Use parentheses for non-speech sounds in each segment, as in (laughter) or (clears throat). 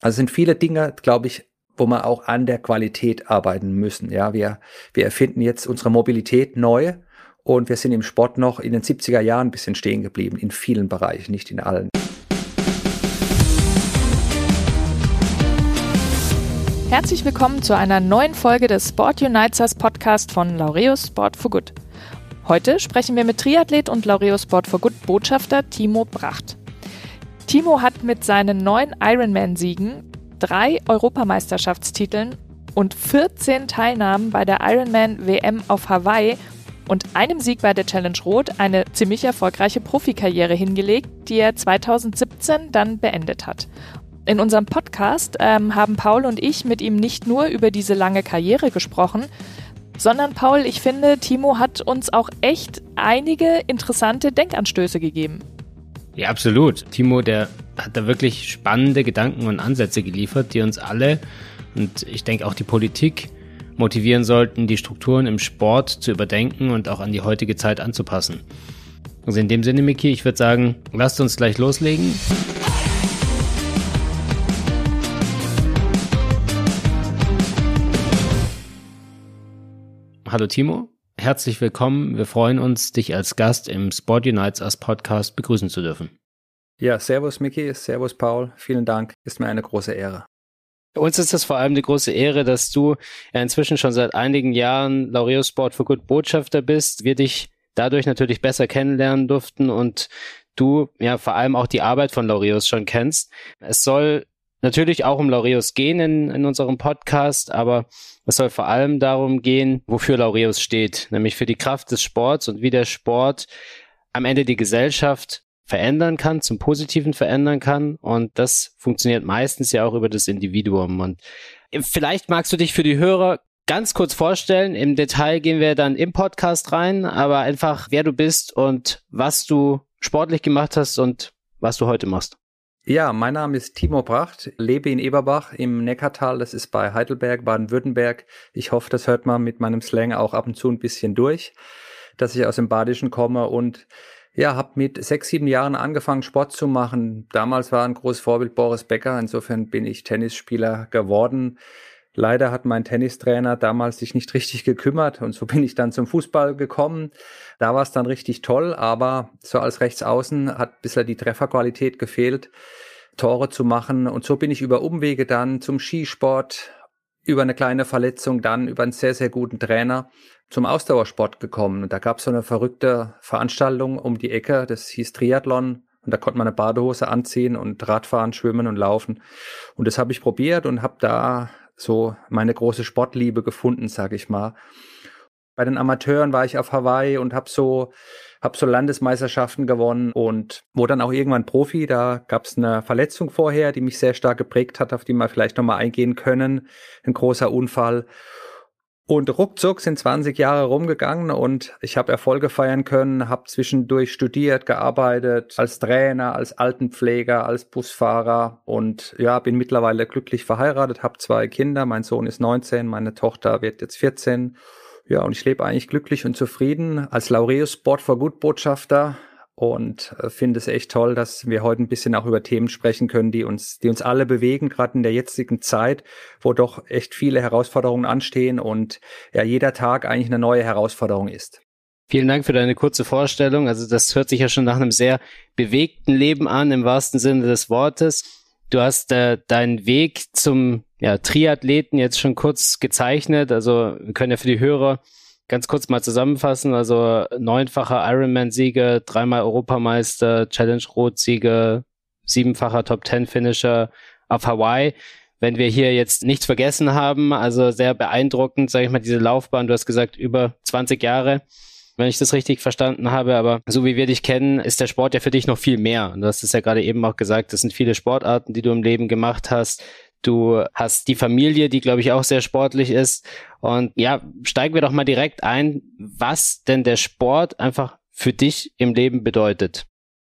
Also sind viele Dinge, glaube ich, wo wir auch an der Qualität arbeiten müssen. Ja, wir, wir erfinden jetzt unsere Mobilität neu und wir sind im Sport noch in den 70er Jahren ein bisschen stehen geblieben, in vielen Bereichen, nicht in allen. Herzlich willkommen zu einer neuen Folge des Sport Unites Us Podcast von Laureus Sport for Good. Heute sprechen wir mit Triathlet und Laureus Sport for Good Botschafter Timo Bracht. Timo hat mit seinen neun Ironman-Siegen drei Europameisterschaftstiteln und 14 Teilnahmen bei der Ironman WM auf Hawaii und einem Sieg bei der Challenge Rot eine ziemlich erfolgreiche Profikarriere hingelegt, die er 2017 dann beendet hat. In unserem Podcast ähm, haben Paul und ich mit ihm nicht nur über diese lange Karriere gesprochen, sondern Paul, ich finde, Timo hat uns auch echt einige interessante Denkanstöße gegeben. Ja, absolut. Timo, der hat da wirklich spannende Gedanken und Ansätze geliefert, die uns alle und ich denke auch die Politik motivieren sollten, die Strukturen im Sport zu überdenken und auch an die heutige Zeit anzupassen. Also in dem Sinne, Miki, ich würde sagen, lasst uns gleich loslegen. Hallo Timo. Herzlich willkommen. Wir freuen uns, dich als Gast im Sport Unites Us Podcast begrüßen zu dürfen. Ja, Servus Miki, Servus Paul. Vielen Dank. Ist mir eine große Ehre. Uns ist es vor allem eine große Ehre, dass du inzwischen schon seit einigen Jahren Laureus Sport for Good Botschafter bist. Wir dich dadurch natürlich besser kennenlernen durften und du ja vor allem auch die Arbeit von Laureus schon kennst. Es soll natürlich auch um Laureus gehen in, in unserem Podcast, aber es soll vor allem darum gehen, wofür Laureus steht, nämlich für die Kraft des Sports und wie der Sport am Ende die Gesellschaft verändern kann, zum Positiven verändern kann. Und das funktioniert meistens ja auch über das Individuum. Und vielleicht magst du dich für die Hörer ganz kurz vorstellen. Im Detail gehen wir dann im Podcast rein, aber einfach, wer du bist und was du sportlich gemacht hast und was du heute machst. Ja, mein Name ist Timo Bracht, lebe in Eberbach im Neckartal, das ist bei Heidelberg, Baden-Württemberg. Ich hoffe, das hört man mit meinem Slang auch ab und zu ein bisschen durch, dass ich aus dem Badischen komme und ja, habe mit sechs, sieben Jahren angefangen, Sport zu machen. Damals war ein großes Vorbild Boris Becker, insofern bin ich Tennisspieler geworden. Leider hat mein Tennistrainer damals sich nicht richtig gekümmert und so (laughs) bin ich dann zum Fußball gekommen. Da war es dann richtig toll, aber so als Rechtsaußen hat bisher die Trefferqualität gefehlt, Tore zu machen und so bin ich über Umwege dann zum Skisport, über eine kleine Verletzung, dann über einen sehr, sehr guten Trainer zum Ausdauersport gekommen. Und da gab es so eine verrückte Veranstaltung um die Ecke, das hieß Triathlon. Und da konnte man eine Badehose anziehen und Radfahren, Schwimmen und Laufen. Und das habe ich probiert und habe da so meine große Sportliebe gefunden, sage ich mal. Bei den Amateuren war ich auf Hawaii und habe so hab so Landesmeisterschaften gewonnen und wurde dann auch irgendwann Profi. Da gab es eine Verletzung vorher, die mich sehr stark geprägt hat, auf die wir vielleicht nochmal eingehen können. Ein großer Unfall. Und ruckzuck sind 20 Jahre rumgegangen und ich habe Erfolge feiern können, habe zwischendurch studiert, gearbeitet, als Trainer, als Altenpfleger, als Busfahrer und ja, bin mittlerweile glücklich verheiratet, habe zwei Kinder, mein Sohn ist 19, meine Tochter wird jetzt 14. Ja, und ich lebe eigentlich glücklich und zufrieden als Laureus Sport for Good Botschafter und äh, finde es echt toll, dass wir heute ein bisschen auch über Themen sprechen können, die uns, die uns alle bewegen, gerade in der jetzigen Zeit, wo doch echt viele Herausforderungen anstehen und ja jeder Tag eigentlich eine neue Herausforderung ist. Vielen Dank für deine kurze Vorstellung. Also das hört sich ja schon nach einem sehr bewegten Leben an, im wahrsten Sinne des Wortes. Du hast äh, deinen Weg zum ja, Triathleten jetzt schon kurz gezeichnet. Also wir können ja für die Hörer ganz kurz mal zusammenfassen. Also neunfacher Ironman-Sieger, dreimal Europameister, Challenge Rot-Sieger, siebenfacher Top Ten Finisher auf Hawaii. Wenn wir hier jetzt nichts vergessen haben, also sehr beeindruckend, sage ich mal, diese Laufbahn. Du hast gesagt über 20 Jahre, wenn ich das richtig verstanden habe. Aber so wie wir dich kennen, ist der Sport ja für dich noch viel mehr. Und du hast es ja gerade eben auch gesagt, das sind viele Sportarten, die du im Leben gemacht hast. Du hast die Familie, die, glaube ich, auch sehr sportlich ist. Und ja, steigen wir doch mal direkt ein, was denn der Sport einfach für dich im Leben bedeutet.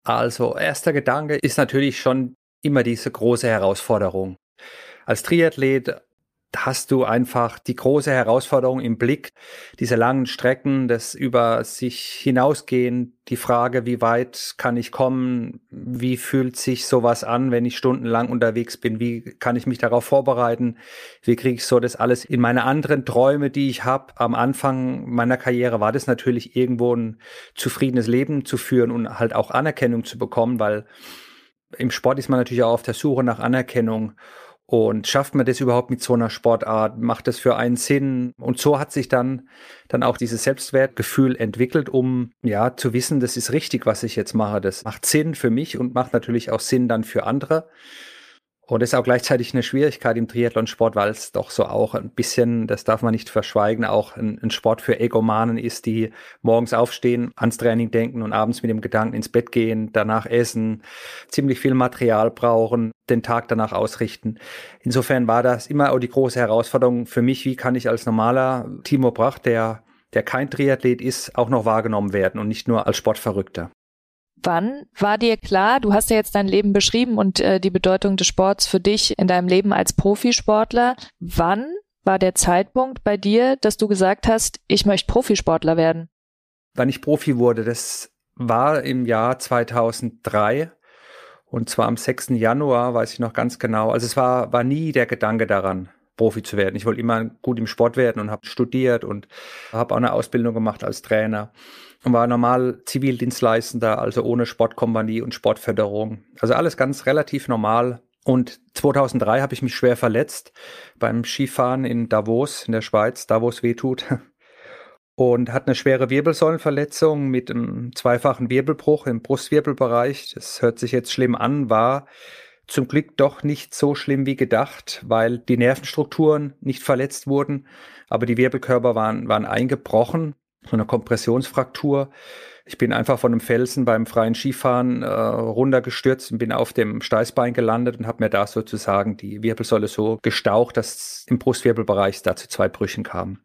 Also, erster Gedanke ist natürlich schon immer diese große Herausforderung. Als Triathlet hast du einfach die große Herausforderung im Blick, diese langen Strecken, das über sich hinausgehen, die Frage, wie weit kann ich kommen, wie fühlt sich sowas an, wenn ich stundenlang unterwegs bin, wie kann ich mich darauf vorbereiten, wie kriege ich so das alles in meine anderen Träume, die ich habe. Am Anfang meiner Karriere war das natürlich irgendwo ein zufriedenes Leben zu führen und halt auch Anerkennung zu bekommen, weil im Sport ist man natürlich auch auf der Suche nach Anerkennung und schafft man das überhaupt mit so einer Sportart? Macht das für einen Sinn? Und so hat sich dann, dann auch dieses Selbstwertgefühl entwickelt, um ja zu wissen, das ist richtig, was ich jetzt mache. Das macht Sinn für mich und macht natürlich auch Sinn dann für andere. Und ist auch gleichzeitig eine Schwierigkeit im Triathlonsport, weil es doch so auch ein bisschen, das darf man nicht verschweigen, auch ein, ein, Sport für Egomanen ist, die morgens aufstehen, ans Training denken und abends mit dem Gedanken ins Bett gehen, danach essen, ziemlich viel Material brauchen, den Tag danach ausrichten. Insofern war das immer auch die große Herausforderung für mich, wie kann ich als normaler Timo Brach, der der kein Triathlet ist, auch noch wahrgenommen werden und nicht nur als Sportverrückter. Wann war dir klar, du hast ja jetzt dein Leben beschrieben und äh, die Bedeutung des Sports für dich in deinem Leben als Profisportler. Wann war der Zeitpunkt bei dir, dass du gesagt hast, ich möchte Profisportler werden? Wann ich Profi wurde, das war im Jahr 2003 und zwar am 6. Januar, weiß ich noch ganz genau. Also es war, war nie der Gedanke daran, Profi zu werden. Ich wollte immer gut im Sport werden und habe studiert und habe auch eine Ausbildung gemacht als Trainer und war normal Zivildienstleistender, also ohne Sportkompanie und Sportförderung. Also alles ganz relativ normal. Und 2003 habe ich mich schwer verletzt beim Skifahren in Davos in der Schweiz, Davos wehtut. (laughs) Und hatte eine schwere Wirbelsäulenverletzung mit einem zweifachen Wirbelbruch im Brustwirbelbereich. Das hört sich jetzt schlimm an, war zum Glück doch nicht so schlimm wie gedacht, weil die Nervenstrukturen nicht verletzt wurden, aber die Wirbelkörper waren, waren eingebrochen, so eine Kompressionsfraktur. Ich bin einfach von einem Felsen beim freien Skifahren äh, runtergestürzt und bin auf dem Steißbein gelandet und habe mir da sozusagen die Wirbelsäule so gestaucht, dass im Brustwirbelbereich da zu zwei Brüchen kam.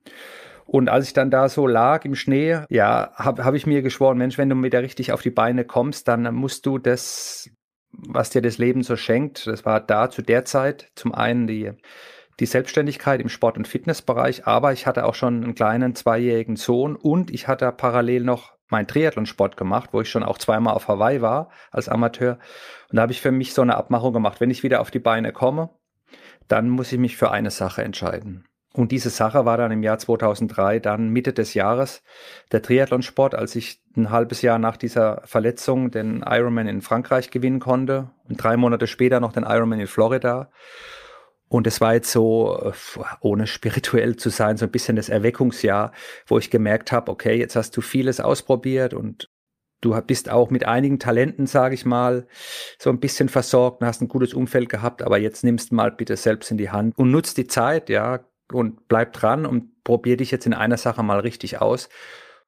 Und als ich dann da so lag im Schnee, ja, habe hab ich mir geschworen, Mensch, wenn du wieder richtig auf die Beine kommst, dann musst du das was dir das Leben so schenkt. Das war da zu der Zeit zum einen die, die Selbstständigkeit im Sport- und Fitnessbereich, aber ich hatte auch schon einen kleinen zweijährigen Sohn und ich hatte parallel noch meinen Triathlonsport gemacht, wo ich schon auch zweimal auf Hawaii war als Amateur. Und da habe ich für mich so eine Abmachung gemacht, wenn ich wieder auf die Beine komme, dann muss ich mich für eine Sache entscheiden. Und diese Sache war dann im Jahr 2003, dann Mitte des Jahres, der Triathlonsport, als ich ein halbes Jahr nach dieser Verletzung den Ironman in Frankreich gewinnen konnte und drei Monate später noch den Ironman in Florida. Und es war jetzt so, äh, ohne spirituell zu sein, so ein bisschen das Erweckungsjahr, wo ich gemerkt habe, okay, jetzt hast du vieles ausprobiert und du bist auch mit einigen Talenten, sage ich mal, so ein bisschen versorgt und hast ein gutes Umfeld gehabt, aber jetzt nimmst mal bitte selbst in die Hand und nutzt die Zeit, ja, und bleib dran und probier dich jetzt in einer Sache mal richtig aus.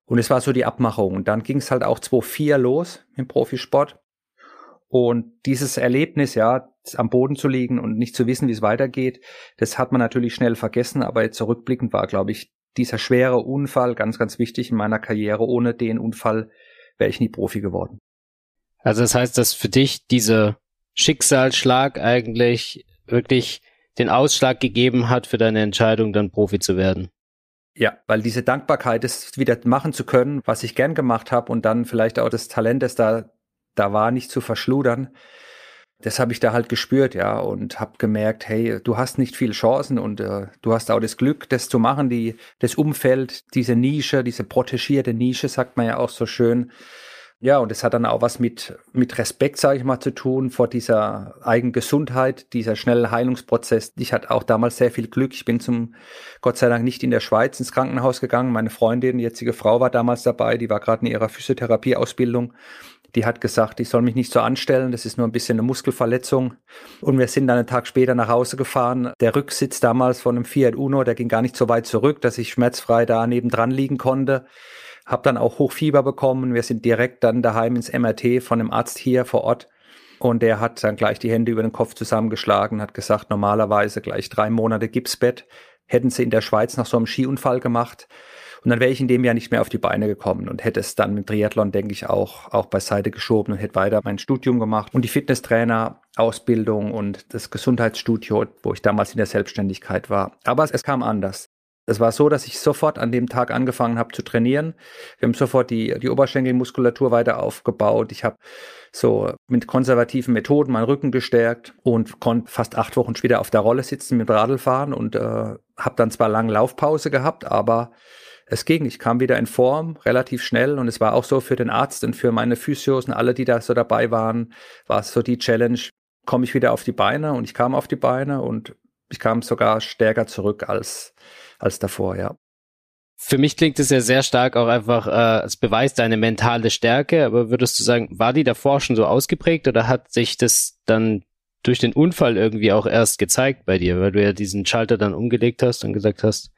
Und es war so die Abmachung. Und dann ging es halt auch 2-4 los im Profisport. Und dieses Erlebnis, ja, am Boden zu liegen und nicht zu wissen, wie es weitergeht, das hat man natürlich schnell vergessen. Aber jetzt zurückblickend war, glaube ich, dieser schwere Unfall ganz, ganz wichtig in meiner Karriere. Ohne den Unfall wäre ich nie Profi geworden. Also das heißt, dass für dich dieser Schicksalsschlag eigentlich wirklich den Ausschlag gegeben hat für deine Entscheidung, dann Profi zu werden. Ja, weil diese Dankbarkeit, das wieder machen zu können, was ich gern gemacht habe und dann vielleicht auch das Talent, das da, da war, nicht zu verschludern, das habe ich da halt gespürt, ja, und habe gemerkt, hey, du hast nicht viel Chancen und äh, du hast auch das Glück, das zu machen, die, das Umfeld, diese Nische, diese protegierte Nische, sagt man ja auch so schön, ja, und es hat dann auch was mit, mit Respekt, sage ich mal, zu tun vor dieser eigenen Gesundheit, dieser schnelle Heilungsprozess. Ich hatte auch damals sehr viel Glück. Ich bin zum Gott sei Dank nicht in der Schweiz ins Krankenhaus gegangen. Meine Freundin, jetzige Frau, war damals dabei. Die war gerade in ihrer Physiotherapieausbildung. Die hat gesagt, ich soll mich nicht so anstellen. Das ist nur ein bisschen eine Muskelverletzung. Und wir sind dann einen Tag später nach Hause gefahren. Der Rücksitz damals von einem Fiat Uno, der ging gar nicht so weit zurück, dass ich schmerzfrei da nebendran liegen konnte. Hab dann auch Hochfieber bekommen. Wir sind direkt dann daheim ins MRT von einem Arzt hier vor Ort. Und der hat dann gleich die Hände über den Kopf zusammengeschlagen, hat gesagt, normalerweise gleich drei Monate Gipsbett. Hätten sie in der Schweiz nach so einem Skiunfall gemacht. Und dann wäre ich in dem Jahr nicht mehr auf die Beine gekommen und hätte es dann mit Triathlon, denke ich, auch, auch beiseite geschoben und hätte weiter mein Studium gemacht und die Fitnesstrainer-Ausbildung und das Gesundheitsstudio, wo ich damals in der Selbstständigkeit war. Aber es, es kam anders. Es war so, dass ich sofort an dem Tag angefangen habe zu trainieren. Wir haben sofort die, die Oberschenkelmuskulatur weiter aufgebaut. Ich habe so mit konservativen Methoden meinen Rücken gestärkt und konnte fast acht Wochen später auf der Rolle sitzen mit Radl fahren und äh, habe dann zwar lange Laufpause gehabt, aber es ging. Ich kam wieder in Form relativ schnell und es war auch so für den Arzt und für meine Physios und alle, die da so dabei waren, war es so die Challenge, komme ich wieder auf die Beine und ich kam auf die Beine und ich kam sogar stärker zurück als als davor, ja. Für mich klingt es ja sehr stark auch einfach äh, als Beweis deine mentale Stärke, aber würdest du sagen, war die davor schon so ausgeprägt oder hat sich das dann durch den Unfall irgendwie auch erst gezeigt bei dir, weil du ja diesen Schalter dann umgelegt hast und gesagt hast,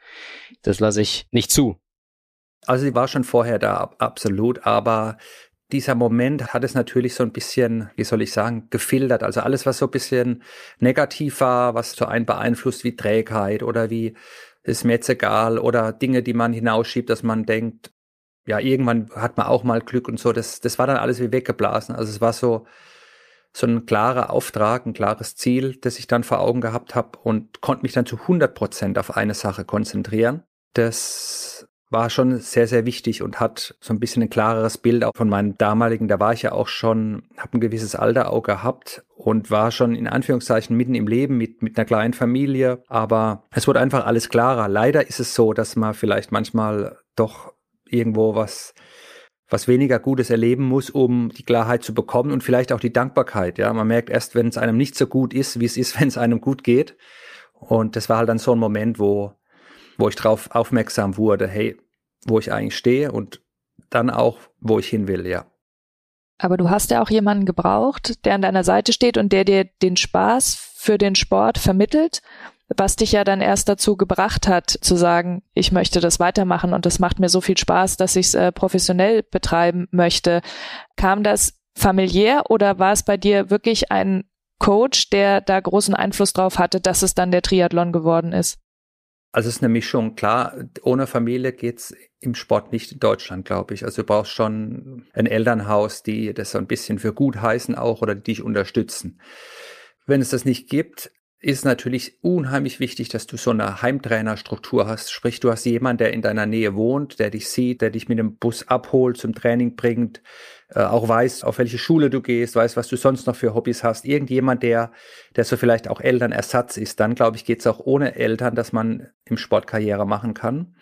das lasse ich nicht zu? Also sie war schon vorher da, absolut, aber dieser Moment hat es natürlich so ein bisschen, wie soll ich sagen, gefiltert. Also alles, was so ein bisschen negativ war, was so einen beeinflusst wie Trägheit oder wie ist mir jetzt egal oder Dinge, die man hinausschiebt, dass man denkt, ja, irgendwann hat man auch mal Glück und so. Das, das war dann alles wie weggeblasen. Also es war so, so ein klarer Auftrag, ein klares Ziel, das ich dann vor Augen gehabt habe und konnte mich dann zu 100 Prozent auf eine Sache konzentrieren. Das war schon sehr, sehr wichtig und hat so ein bisschen ein klareres Bild auch von meinem damaligen, da war ich ja auch schon, habe ein gewisses Alter auch gehabt und war schon in Anführungszeichen mitten im Leben mit, mit einer kleinen Familie, aber es wurde einfach alles klarer. Leider ist es so, dass man vielleicht manchmal doch irgendwo was was weniger Gutes erleben muss, um die Klarheit zu bekommen und vielleicht auch die Dankbarkeit. Ja, man merkt erst, wenn es einem nicht so gut ist, wie es ist, (laughs) wenn es einem gut geht. Und das war halt dann so ein Moment, wo wo ich darauf aufmerksam wurde, hey, wo ich eigentlich stehe und dann auch, wo ich hin will, ja. Aber du hast ja auch jemanden gebraucht, der an deiner Seite steht und der dir den Spaß für den Sport vermittelt, was dich ja dann erst dazu gebracht hat, zu sagen, ich möchte das weitermachen und das macht mir so viel Spaß, dass ich es äh, professionell betreiben möchte. Kam das familiär oder war es bei dir wirklich ein Coach, der da großen Einfluss drauf hatte, dass es dann der Triathlon geworden ist? Also ist eine Mischung. Klar, ohne Familie geht's im Sport nicht in Deutschland, glaube ich. Also du brauchst schon ein Elternhaus, die das so ein bisschen für gut heißen auch oder die dich unterstützen. Wenn es das nicht gibt, ist natürlich unheimlich wichtig, dass du so eine Heimtrainerstruktur hast. Sprich, du hast jemanden, der in deiner Nähe wohnt, der dich sieht, der dich mit dem Bus abholt, zum Training bringt, äh, auch weiß, auf welche Schule du gehst, weiß, was du sonst noch für Hobbys hast. Irgendjemand, der, der so vielleicht auch Elternersatz ist. Dann, glaube ich, geht es auch ohne Eltern, dass man im Sport Karriere machen kann.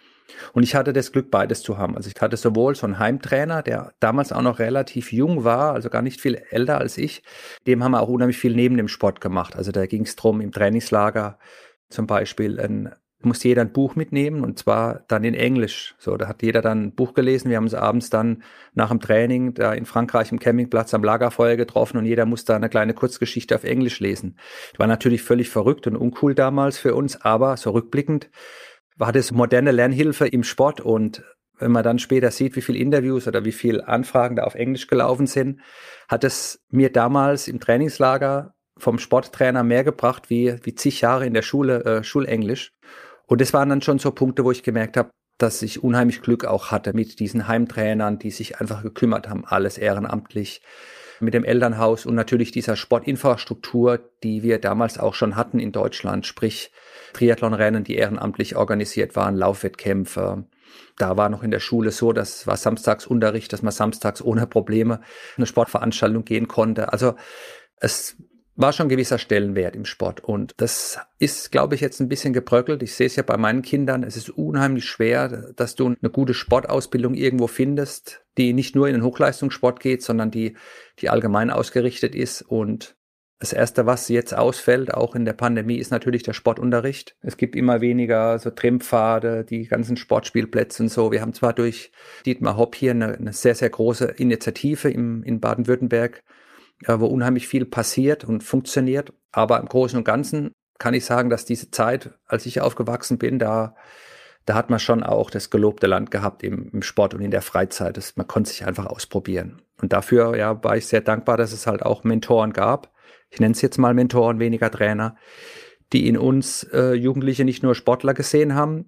Und ich hatte das Glück, beides zu haben. Also ich hatte sowohl so einen Heimtrainer, der damals auch noch relativ jung war, also gar nicht viel älter als ich. Dem haben wir auch unheimlich viel neben dem Sport gemacht. Also da ging es drum im Trainingslager zum Beispiel ein musste jeder ein Buch mitnehmen und zwar dann in Englisch. So, da hat jeder dann ein Buch gelesen. Wir haben uns abends dann nach dem Training da in Frankreich im Campingplatz am Lagerfeuer getroffen und jeder musste eine kleine Kurzgeschichte auf Englisch lesen. War natürlich völlig verrückt und uncool damals für uns, aber so rückblickend war das moderne Lernhilfe im Sport und wenn man dann später sieht, wie viele Interviews oder wie viele Anfragen da auf Englisch gelaufen sind, hat es mir damals im Trainingslager vom Sporttrainer mehr gebracht wie, wie zig Jahre in der Schule äh, Schulenglisch. Und das waren dann schon so Punkte, wo ich gemerkt habe, dass ich unheimlich Glück auch hatte mit diesen Heimtrainern, die sich einfach gekümmert haben, alles ehrenamtlich, mit dem Elternhaus und natürlich dieser Sportinfrastruktur, die wir damals auch schon hatten in Deutschland, sprich Triathlonrennen, die ehrenamtlich organisiert waren, Laufwettkämpfe. Da war noch in der Schule so, das war Samstagsunterricht, dass man samstags ohne Probleme eine Sportveranstaltung gehen konnte. Also es war schon gewisser Stellenwert im Sport. Und das ist, glaube ich, jetzt ein bisschen gebröckelt. Ich sehe es ja bei meinen Kindern. Es ist unheimlich schwer, dass du eine gute Sportausbildung irgendwo findest, die nicht nur in den Hochleistungssport geht, sondern die, die allgemein ausgerichtet ist. Und das erste, was jetzt ausfällt, auch in der Pandemie, ist natürlich der Sportunterricht. Es gibt immer weniger so Trimmpfade, die ganzen Sportspielplätze und so. Wir haben zwar durch Dietmar Hopp hier eine, eine sehr, sehr große Initiative im, in Baden-Württemberg, äh, wo unheimlich viel passiert und funktioniert. Aber im Großen und Ganzen kann ich sagen, dass diese Zeit, als ich aufgewachsen bin, da, da hat man schon auch das gelobte Land gehabt im, im Sport und in der Freizeit. Das, man konnte sich einfach ausprobieren. Und dafür ja, war ich sehr dankbar, dass es halt auch Mentoren gab, ich nenne es jetzt mal Mentoren, weniger Trainer, die in uns äh, Jugendliche nicht nur Sportler gesehen haben,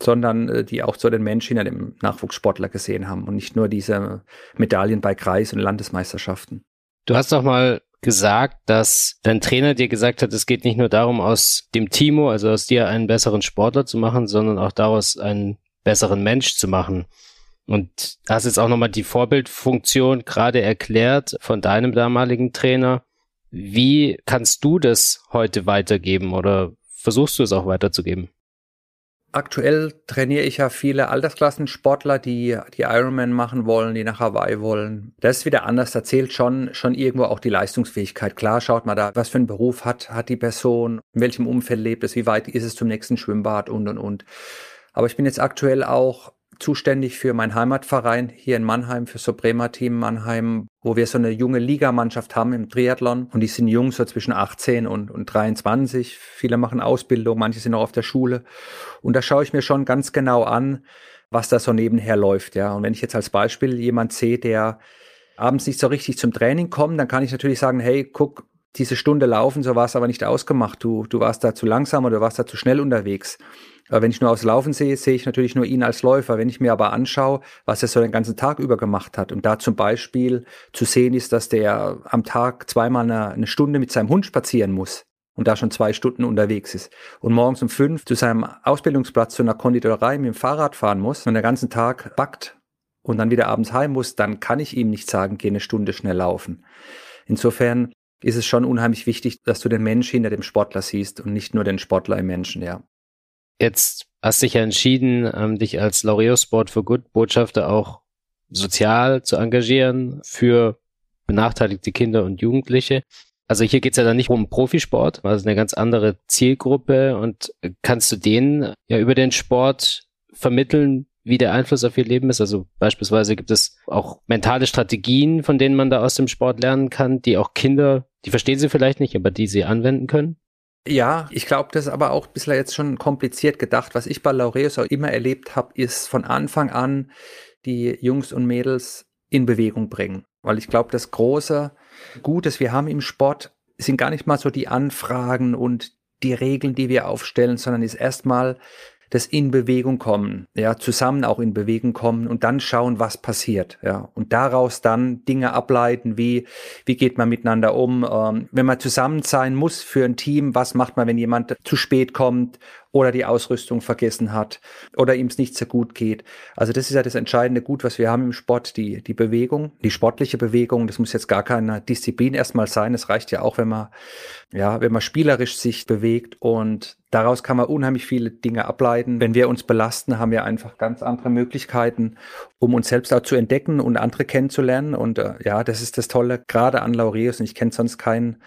sondern äh, die auch so den Menschen hinter dem Nachwuchssportler gesehen haben und nicht nur diese Medaillen bei Kreis- und Landesmeisterschaften. Du hast doch mal gesagt, dass dein Trainer dir gesagt hat, es geht nicht nur darum, aus dem Timo, also aus dir einen besseren Sportler zu machen, sondern auch daraus einen besseren Mensch zu machen. Und hast jetzt auch nochmal die Vorbildfunktion gerade erklärt von deinem damaligen Trainer. Wie kannst du das heute weitergeben oder versuchst du es auch weiterzugeben? Aktuell trainiere ich ja viele Altersklassensportler, die die Ironman machen wollen, die nach Hawaii wollen. Das ist wieder anders. Da zählt schon, schon irgendwo auch die Leistungsfähigkeit. Klar, schaut mal da, was für einen Beruf hat, hat die Person, in welchem Umfeld lebt es, wie weit ist es zum nächsten Schwimmbad und, und, und. Aber ich bin jetzt aktuell auch zuständig für meinen Heimatverein hier in Mannheim, für so Bremer Team Mannheim, wo wir so eine junge Ligamannschaft haben im Triathlon. Und die sind jung, so zwischen 18 und, und 23. Viele machen Ausbildung, manche sind noch auf der Schule. Und da schaue ich mir schon ganz genau an, was da so nebenher läuft. Ja. Und wenn ich jetzt als Beispiel jemand sehe, der abends nicht so richtig zum Training kommt, dann kann ich natürlich sagen, hey, guck, diese Stunde laufen, so war es aber nicht ausgemacht. Du, du warst da zu langsam oder du warst da zu schnell unterwegs. Aber wenn ich nur aufs Laufen sehe, sehe ich natürlich nur ihn als Läufer. Wenn ich mir aber anschaue, was er so den ganzen Tag über gemacht hat und da zum Beispiel zu sehen ist, dass der am Tag zweimal eine, eine Stunde mit seinem Hund spazieren muss und da schon zwei Stunden unterwegs ist und morgens um fünf zu seinem Ausbildungsplatz zu einer Konditorei mit dem Fahrrad fahren muss und den ganzen Tag backt und dann wieder abends heim muss, dann kann ich ihm nicht sagen, geh eine Stunde schnell laufen. Insofern ist es schon unheimlich wichtig, dass du den Mensch hinter dem Sportler siehst und nicht nur den Sportler im Menschen, ja. Jetzt hast dich ja entschieden, ähm, dich als Laureus Sport for Good Botschafter auch sozial zu engagieren für benachteiligte Kinder und Jugendliche. Also hier geht's ja dann nicht um Profisport, also eine ganz andere Zielgruppe und kannst du denen ja über den Sport vermitteln, wie der Einfluss auf ihr Leben ist. Also beispielsweise gibt es auch mentale Strategien, von denen man da aus dem Sport lernen kann, die auch Kinder, die verstehen sie vielleicht nicht, aber die sie anwenden können. Ja, ich glaube, das ist aber auch bisschen jetzt schon kompliziert gedacht. Was ich bei Laureus auch immer erlebt habe, ist von Anfang an die Jungs und Mädels in Bewegung bringen. Weil ich glaube, das große Gut, das wir haben im Sport, sind gar nicht mal so die Anfragen und die Regeln, die wir aufstellen, sondern ist erstmal das in Bewegung kommen, ja, zusammen auch in Bewegung kommen und dann schauen, was passiert, ja, und daraus dann Dinge ableiten, wie, wie geht man miteinander um, ähm, wenn man zusammen sein muss für ein Team, was macht man, wenn jemand zu spät kommt oder die Ausrüstung vergessen hat oder ihm es nicht so gut geht. Also das ist ja das entscheidende Gut, was wir haben im Sport, die, die Bewegung, die sportliche Bewegung. Das muss jetzt gar keine Disziplin erstmal sein. Es reicht ja auch, wenn man, ja, wenn man spielerisch sich bewegt und daraus kann man unheimlich viele Dinge ableiten. Wenn wir uns belasten, haben wir einfach ganz andere Möglichkeiten, um uns selbst auch zu entdecken und andere kennenzulernen. Und äh, ja, das ist das Tolle, gerade an Laureus. Und ich kenne sonst keinen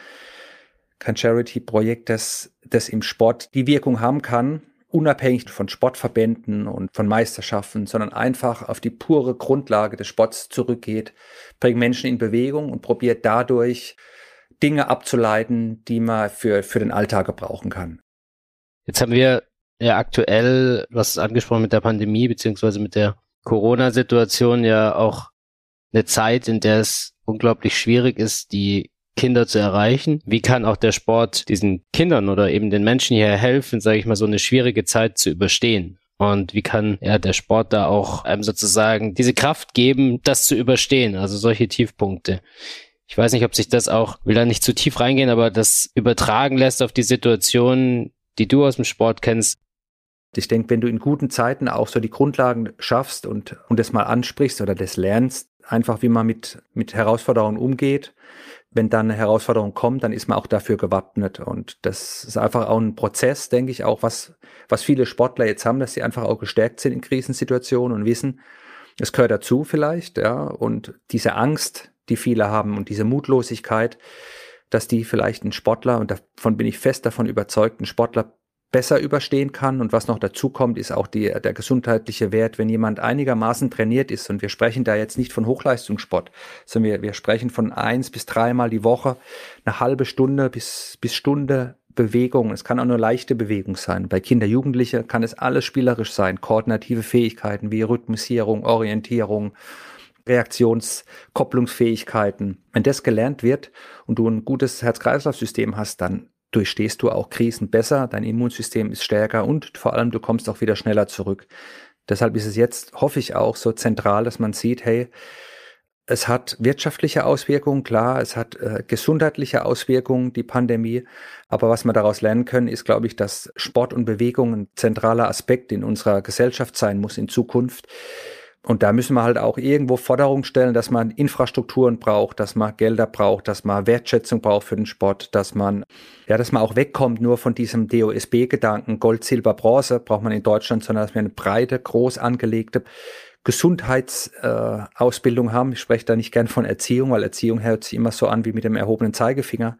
kein Charity-Projekt, das, das im Sport die Wirkung haben kann, unabhängig von Sportverbänden und von Meisterschaften, sondern einfach auf die pure Grundlage des Sports zurückgeht, bringt Menschen in Bewegung und probiert dadurch Dinge abzuleiten, die man für, für den Alltag gebrauchen kann. Jetzt haben wir ja aktuell, was angesprochen mit der Pandemie beziehungsweise mit der Corona-Situation ja auch eine Zeit, in der es unglaublich schwierig ist, die Kinder zu erreichen? Wie kann auch der Sport diesen Kindern oder eben den Menschen hier helfen, sage ich mal, so eine schwierige Zeit zu überstehen? Und wie kann ja der Sport da auch einem sozusagen diese Kraft geben, das zu überstehen? Also solche Tiefpunkte. Ich weiß nicht, ob sich das auch, will da nicht zu tief reingehen, aber das übertragen lässt auf die Situation, die du aus dem Sport kennst. Ich denke, wenn du in guten Zeiten auch so die Grundlagen schaffst und, und das mal ansprichst oder das lernst, einfach wie man mit, mit Herausforderungen umgeht, wenn dann eine Herausforderung kommt, dann ist man auch dafür gewappnet. Und das ist einfach auch ein Prozess, denke ich, auch was, was viele Sportler jetzt haben, dass sie einfach auch gestärkt sind in Krisensituationen und wissen, es gehört dazu vielleicht, ja. Und diese Angst, die viele haben und diese Mutlosigkeit, dass die vielleicht ein Sportler, und davon bin ich fest davon überzeugt, ein Sportler besser überstehen kann. Und was noch dazu kommt, ist auch die, der gesundheitliche Wert. Wenn jemand einigermaßen trainiert ist, und wir sprechen da jetzt nicht von Hochleistungssport, sondern wir, wir sprechen von eins bis dreimal die Woche, eine halbe Stunde bis, bis Stunde Bewegung. Es kann auch nur leichte Bewegung sein. Bei Kinder, Jugendliche kann es alles spielerisch sein. Koordinative Fähigkeiten wie Rhythmisierung, Orientierung, Reaktionskopplungsfähigkeiten. Wenn das gelernt wird und du ein gutes Herz-Kreislauf-System hast, dann durchstehst du auch Krisen besser, dein Immunsystem ist stärker und vor allem du kommst auch wieder schneller zurück. Deshalb ist es jetzt, hoffe ich, auch so zentral, dass man sieht, hey, es hat wirtschaftliche Auswirkungen, klar, es hat äh, gesundheitliche Auswirkungen, die Pandemie. Aber was wir daraus lernen können, ist, glaube ich, dass Sport und Bewegung ein zentraler Aspekt in unserer Gesellschaft sein muss in Zukunft. Und da müssen wir halt auch irgendwo Forderungen stellen, dass man Infrastrukturen braucht, dass man Gelder braucht, dass man Wertschätzung braucht für den Sport, dass man, ja, dass man auch wegkommt nur von diesem DOSB-Gedanken, Gold, Silber, Bronze braucht man in Deutschland, sondern dass wir eine breite, groß angelegte Gesundheitsausbildung äh, haben. Ich spreche da nicht gern von Erziehung, weil Erziehung hört sich immer so an wie mit dem erhobenen Zeigefinger,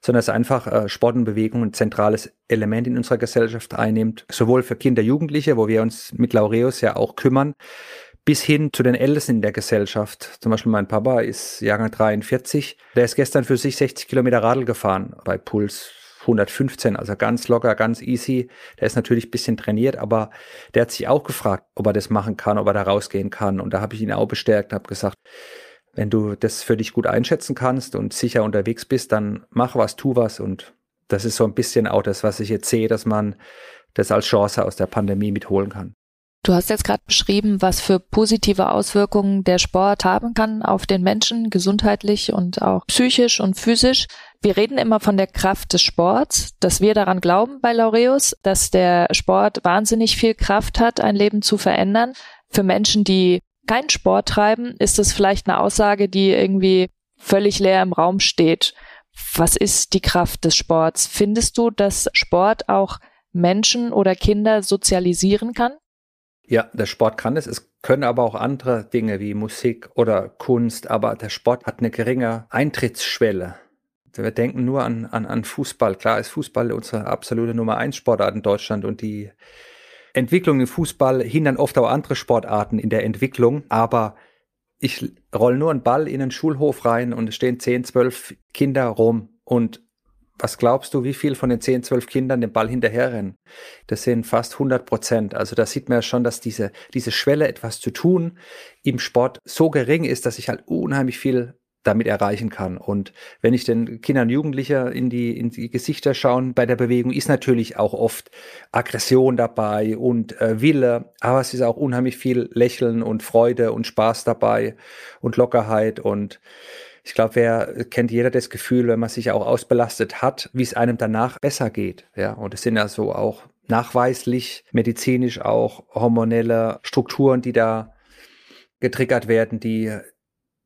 sondern ist einfach äh, Sport und Bewegung ein zentrales Element in unserer Gesellschaft einnimmt, sowohl für Kinder, Jugendliche, wo wir uns mit Laureus ja auch kümmern, bis hin zu den Ältesten in der Gesellschaft. Zum Beispiel mein Papa ist Jahrgang 43. Der ist gestern für sich 60 Kilometer Radl gefahren bei Puls 115, also ganz locker, ganz easy. Der ist natürlich ein bisschen trainiert, aber der hat sich auch gefragt, ob er das machen kann, ob er da rausgehen kann. Und da habe ich ihn auch bestärkt, habe gesagt, wenn du das für dich gut einschätzen kannst und sicher unterwegs bist, dann mach was, tu was. Und das ist so ein bisschen auch das, was ich jetzt sehe, dass man das als Chance aus der Pandemie mitholen kann. Du hast jetzt gerade beschrieben, was für positive Auswirkungen der Sport haben kann auf den Menschen, gesundheitlich und auch psychisch und physisch. Wir reden immer von der Kraft des Sports, dass wir daran glauben bei Laureus, dass der Sport wahnsinnig viel Kraft hat, ein Leben zu verändern. Für Menschen, die keinen Sport treiben, ist es vielleicht eine Aussage, die irgendwie völlig leer im Raum steht. Was ist die Kraft des Sports? Findest du, dass Sport auch Menschen oder Kinder sozialisieren kann? Ja, der Sport kann es. Es können aber auch andere Dinge wie Musik oder Kunst, aber der Sport hat eine geringe Eintrittsschwelle. Wir denken nur an, an, an Fußball. Klar ist Fußball unsere absolute Nummer eins Sportart in Deutschland und die Entwicklung im Fußball hindern oft auch andere Sportarten in der Entwicklung. Aber ich roll nur einen Ball in einen Schulhof rein und es stehen 10, 12 Kinder rum und was glaubst du, wie viel von den 10, 12 Kindern den Ball hinterherrennen? Das sind fast 100 Prozent. Also da sieht man ja schon, dass diese, diese Schwelle, etwas zu tun, im Sport so gering ist, dass ich halt unheimlich viel damit erreichen kann. Und wenn ich den Kindern und Jugendlichen in die, in die Gesichter schauen bei der Bewegung, ist natürlich auch oft Aggression dabei und äh, Wille, aber es ist auch unheimlich viel Lächeln und Freude und Spaß dabei und Lockerheit und ich glaube, wer kennt jeder das Gefühl, wenn man sich auch ausbelastet hat, wie es einem danach besser geht. Ja, und es sind ja so auch nachweislich, medizinisch auch hormonelle Strukturen, die da getriggert werden, die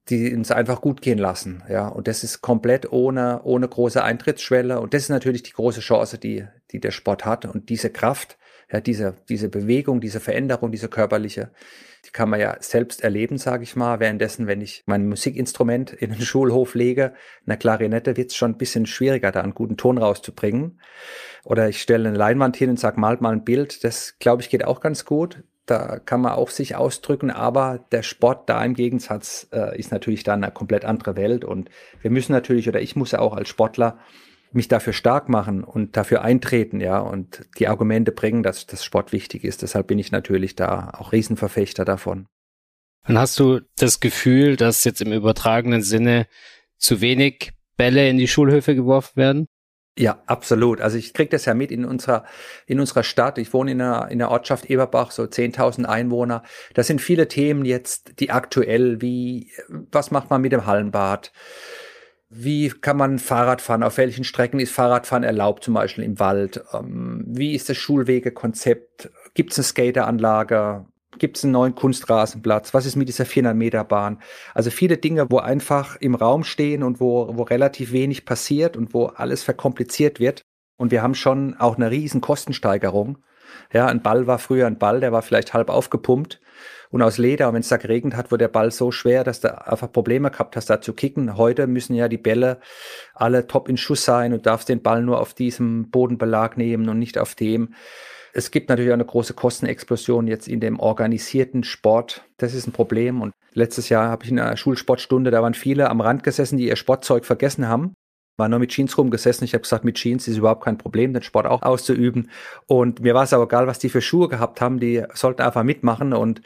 die uns einfach gut gehen lassen, ja. Und das ist komplett ohne, ohne große Eintrittsschwelle. Und das ist natürlich die große Chance, die, die der Sport hat. Und diese Kraft, ja, diese, diese Bewegung, diese Veränderung, diese körperliche, die kann man ja selbst erleben, sage ich mal. Währenddessen, wenn ich mein Musikinstrument in den (laughs) Schulhof lege, eine Klarinette, wird es schon ein bisschen schwieriger, da einen guten Ton rauszubringen. Oder ich stelle eine Leinwand hin und sage, malt mal ein Bild. Das, glaube ich, geht auch ganz gut. Da kann man auch sich ausdrücken, aber der Sport da im Gegensatz äh, ist natürlich dann eine komplett andere Welt. Und wir müssen natürlich, oder ich muss ja auch als Sportler mich dafür stark machen und dafür eintreten, ja, und die Argumente bringen, dass das Sport wichtig ist. Deshalb bin ich natürlich da auch Riesenverfechter davon. Dann hast du das Gefühl, dass jetzt im übertragenen Sinne zu wenig Bälle in die Schulhöfe geworfen werden? Ja, absolut. Also ich kriege das ja mit in unserer, in unserer Stadt. Ich wohne in einer, in der Ortschaft Eberbach, so 10.000 Einwohner. Das sind viele Themen jetzt, die aktuell, wie, was macht man mit dem Hallenbad? Wie kann man Fahrrad fahren? Auf welchen Strecken ist Fahrradfahren erlaubt, zum Beispiel im Wald? Ähm, wie ist das Schulwegekonzept? Gibt es eine Skateranlage? Gibt es einen neuen Kunstrasenplatz? Was ist mit dieser 400 Meter Bahn? Also viele Dinge, wo einfach im Raum stehen und wo, wo relativ wenig passiert und wo alles verkompliziert wird. Und wir haben schon auch eine riesen Kostensteigerung. Ja, ein Ball war früher ein Ball, der war vielleicht halb aufgepumpt und aus Leder. Und wenn es da geregnet hat, wurde der Ball so schwer, dass du einfach Probleme gehabt hast, da zu kicken. Heute müssen ja die Bälle alle top in Schuss sein und darfst den Ball nur auf diesem Bodenbelag nehmen und nicht auf dem. Es gibt natürlich auch eine große Kostenexplosion jetzt in dem organisierten Sport. Das ist ein Problem. Und letztes Jahr habe ich in einer Schulsportstunde, da waren viele am Rand gesessen, die ihr Sportzeug vergessen haben war nur mit Jeans rumgesessen. Ich habe gesagt, mit Jeans ist überhaupt kein Problem, den Sport auch auszuüben. Und mir war es aber egal, was die für Schuhe gehabt haben. Die sollten einfach mitmachen. Und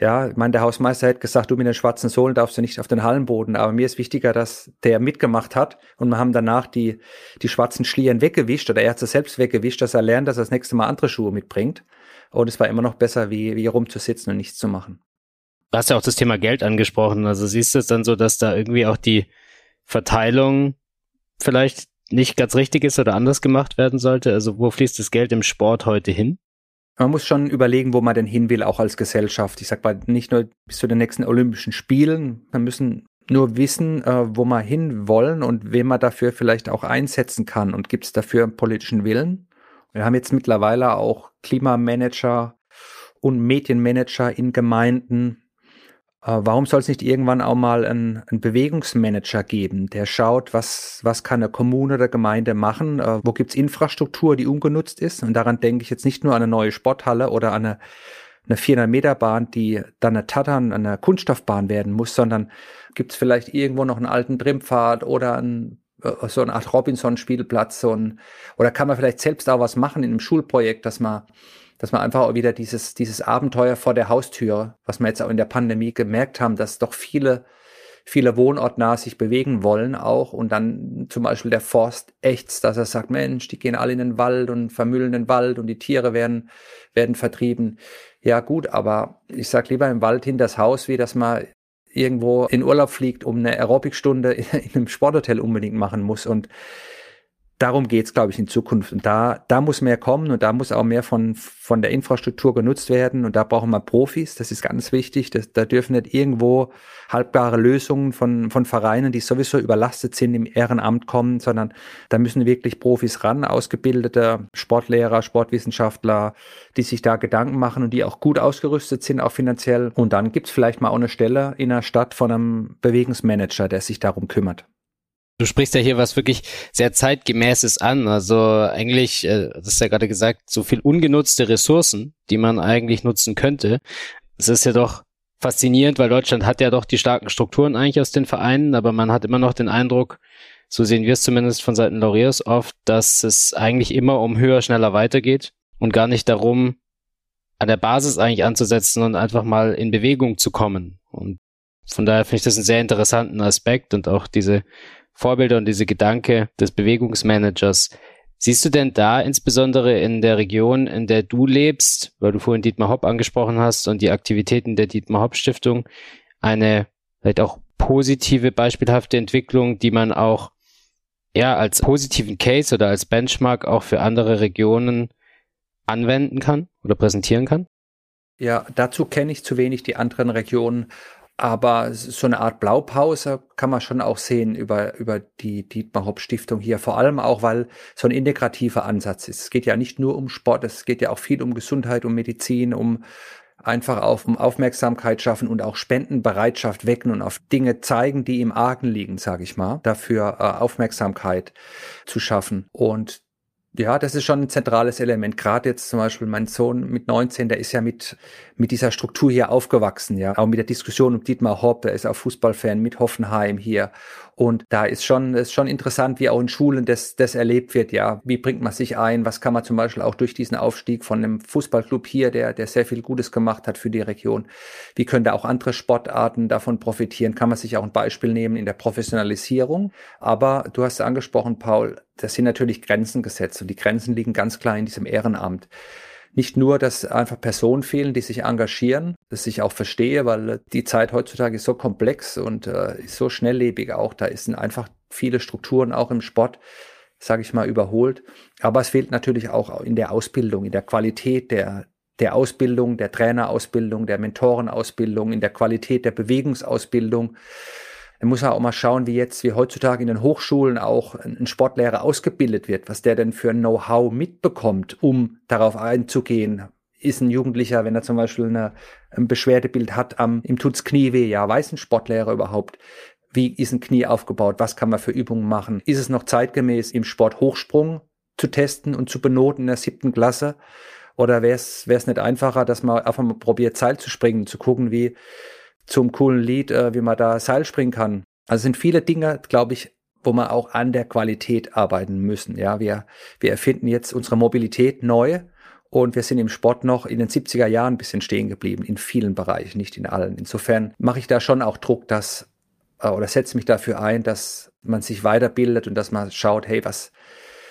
ja, ich meine, der Hausmeister hätte gesagt, du mit den schwarzen Sohlen darfst du nicht auf den Hallenboden. Aber mir ist wichtiger, dass der mitgemacht hat. Und wir haben danach die, die schwarzen Schlieren weggewischt oder er hat sie selbst weggewischt, dass er lernt, dass er das nächste Mal andere Schuhe mitbringt. Und es war immer noch besser, wie, wie rumzusitzen und nichts zu machen. Du hast ja auch das Thema Geld angesprochen. Also siehst du es dann so, dass da irgendwie auch die Verteilung vielleicht nicht ganz richtig ist oder anders gemacht werden sollte? Also wo fließt das Geld im Sport heute hin? Man muss schon überlegen, wo man denn hin will, auch als Gesellschaft. Ich sag mal, nicht nur bis zu den nächsten Olympischen Spielen. Wir müssen nur wissen, äh, wo wir hin wollen und wen man dafür vielleicht auch einsetzen kann. Und gibt es dafür einen politischen Willen? Wir haben jetzt mittlerweile auch Klimamanager und Medienmanager in Gemeinden, warum soll es nicht irgendwann auch mal einen, einen, Bewegungsmanager geben, der schaut, was, was kann eine Kommune oder Gemeinde machen, äh, wo gibt's Infrastruktur, die ungenutzt ist. Und daran denke ich jetzt nicht nur an eine neue Sporthalle oder an eine, eine 400 Meter Bahn, die dann eine Tattern, eine Kunststoffbahn werden muss, sondern gibt's vielleicht irgendwo noch einen alten Trimpfad oder ein, äh, so eine Art Robinson-Spielplatz so ein, oder kann man vielleicht selbst auch was machen in einem Schulprojekt, dass man dass man einfach auch wieder dieses, dieses Abenteuer vor der Haustür, was wir jetzt auch in der Pandemie gemerkt haben, dass doch viele, viele wohnortnah sich bewegen wollen auch und dann zum Beispiel der Forst ächzt, dass er sagt, Mensch, die gehen alle in den Wald und vermüllen den Wald und die Tiere werden, werden vertrieben. Ja gut, aber ich sag lieber im Wald hinter das Haus, wie dass man irgendwo in Urlaub fliegt, um eine Aerobikstunde (laughs) in einem Sporthotel unbedingt machen muss und darum geht's, glaube ich, in Zukunft. Und da, da muss mehr kommen und da muss auch mehr von, von der Infrastruktur genutzt werden. Und da brauchen wir Profis. Das ist ganz wichtig. Das, da dürfen nicht irgendwo haltbare Lösungen von, von Vereinen, die sowieso überlastet sind, im Ehrenamt kommen, sondern da müssen wirklich Profis ran, ausgebildete Sportlehrer, Sportwissenschaftler, die sich da Gedanken machen und die auch gut ausgerüstet sind, auch finanziell. Und dann gibt's vielleicht mal auch eine Stelle in der Stadt von einem Bewegungsmanager, der sich darum kümmert. Du sprichst ja hier was wirklich sehr zeitgemäßes an. Also eigentlich, äh, das ist ja gerade gesagt, so viel ungenutzte Ressourcen, die man eigentlich nutzen könnte. Es ist ja doch faszinierend, weil Deutschland hat ja doch die starken Strukturen eigentlich aus den Vereinen, aber man hat immer noch den Eindruck, so sehen wir es zumindest von Seiten Laureus oft, dass es eigentlich immer um höher, schneller weitergeht und gar nicht darum, an der Basis eigentlich anzusetzen und einfach mal in Bewegung zu kommen. Und von daher finde ich das einen sehr interessanten Aspekt und auch diese Vorbilder und diese Gedanke des Bewegungsmanagers. Siehst du denn da insbesondere in der Region, in der du lebst, weil du vorhin Dietmar Hopp angesprochen hast und die Aktivitäten der Dietmar Hopp Stiftung, eine vielleicht auch positive, beispielhafte Entwicklung, die man auch ja als positiven Case oder als Benchmark auch für andere Regionen anwenden kann oder präsentieren kann? Ja, dazu kenne ich zu wenig die anderen Regionen. Aber so eine Art Blaupause kann man schon auch sehen über, über die Dietmar Hopp Stiftung hier. Vor allem auch, weil so ein integrativer Ansatz ist. Es geht ja nicht nur um Sport, es geht ja auch viel um Gesundheit, um Medizin, um einfach auf um Aufmerksamkeit schaffen und auch Spendenbereitschaft wecken und auf Dinge zeigen, die im Argen liegen, sage ich mal, dafür äh, Aufmerksamkeit zu schaffen. Und ja, das ist schon ein zentrales Element. Gerade jetzt zum Beispiel mein Sohn mit 19, der ist ja mit, mit dieser Struktur hier aufgewachsen, ja. Auch mit der Diskussion um Dietmar Hopp, er ist auch Fußballfan mit Hoffenheim hier. Und da ist schon, ist schon interessant, wie auch in Schulen das, das erlebt wird, ja. Wie bringt man sich ein? Was kann man zum Beispiel auch durch diesen Aufstieg von einem Fußballclub hier, der, der sehr viel Gutes gemacht hat für die Region? Wie können da auch andere Sportarten davon profitieren? Kann man sich auch ein Beispiel nehmen in der Professionalisierung? Aber du hast angesprochen, Paul, das sind natürlich Grenzen gesetzt und die Grenzen liegen ganz klar in diesem Ehrenamt. Nicht nur, dass einfach Personen fehlen, die sich engagieren, das ich auch verstehe, weil die Zeit heutzutage ist so komplex und äh, ist so schnelllebig auch. Da sind einfach viele Strukturen auch im Sport, sage ich mal, überholt. Aber es fehlt natürlich auch in der Ausbildung, in der Qualität der, der Ausbildung, der Trainerausbildung, der Mentorenausbildung, in der Qualität der Bewegungsausbildung. Man muss auch mal schauen, wie jetzt, wie heutzutage in den Hochschulen auch ein Sportlehrer ausgebildet wird, was der denn für ein Know-how mitbekommt, um darauf einzugehen. Ist ein Jugendlicher, wenn er zum Beispiel eine, ein Beschwerdebild hat, am, ihm tut's Knie weh, ja, weiß ein Sportlehrer überhaupt, wie ist ein Knie aufgebaut, was kann man für Übungen machen? Ist es noch zeitgemäß, im Sport Hochsprung zu testen und zu benoten in der siebten Klasse? Oder wäre es nicht einfacher, dass man einfach mal probiert, Seil zu springen, zu gucken, wie, zum coolen Lied, äh, wie man da Seil springen kann. Also sind viele Dinge, glaube ich, wo wir auch an der Qualität arbeiten müssen. Ja, wir, wir erfinden jetzt unsere Mobilität neu und wir sind im Sport noch in den 70er Jahren ein bisschen stehen geblieben, in vielen Bereichen, nicht in allen. Insofern mache ich da schon auch Druck, dass, äh, oder setze mich dafür ein, dass man sich weiterbildet und dass man schaut, hey, was,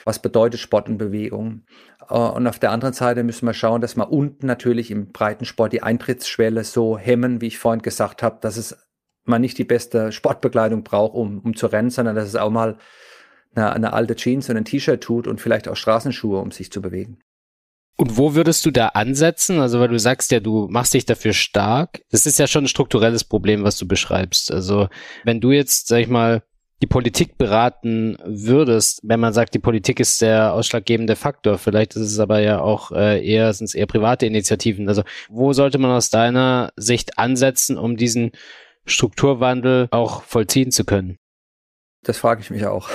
was bedeutet Sport und Bewegung. Äh, und auf der anderen Seite müssen wir schauen, dass wir unten natürlich im Breitensport die Eintrittsschwelle so hemmen, wie ich vorhin gesagt habe, dass es man nicht die beste Sportbekleidung braucht, um, um zu rennen, sondern dass es auch mal eine, eine alte Jeans und ein T-Shirt tut und vielleicht auch Straßenschuhe, um sich zu bewegen. Und wo würdest du da ansetzen? Also, weil du sagst ja, du machst dich dafür stark. Das ist ja schon ein strukturelles Problem, was du beschreibst. Also, wenn du jetzt, sag ich mal, die Politik beraten würdest, wenn man sagt, die Politik ist der ausschlaggebende Faktor, vielleicht ist es aber ja auch äh, eher, sind es eher private Initiativen. Also, wo sollte man aus deiner Sicht ansetzen, um diesen Strukturwandel auch vollziehen zu können? Das frage ich mich auch.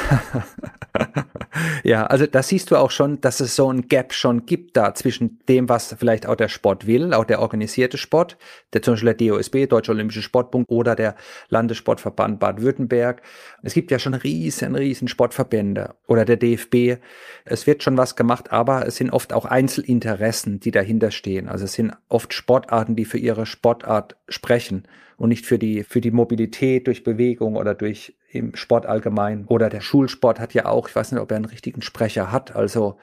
(laughs) ja, also da siehst du auch schon, dass es so ein Gap schon gibt da zwischen dem, was vielleicht auch der Sport will, auch der organisierte Sport, der zum Beispiel der DOSB, Deutsche Olympische Sportbund oder der Landessportverband Baden-Württemberg. Es gibt ja schon riesen, riesen Sportverbände oder der DFB. Es wird schon was gemacht, aber es sind oft auch Einzelinteressen, die dahinter stehen. Also es sind oft Sportarten, die für ihre Sportart sprechen und nicht für die, für die Mobilität durch Bewegung oder durch im Sport allgemein. Oder der Schulsport hat ja auch, ich weiß nicht, ob er einen richtigen Sprecher hat. Also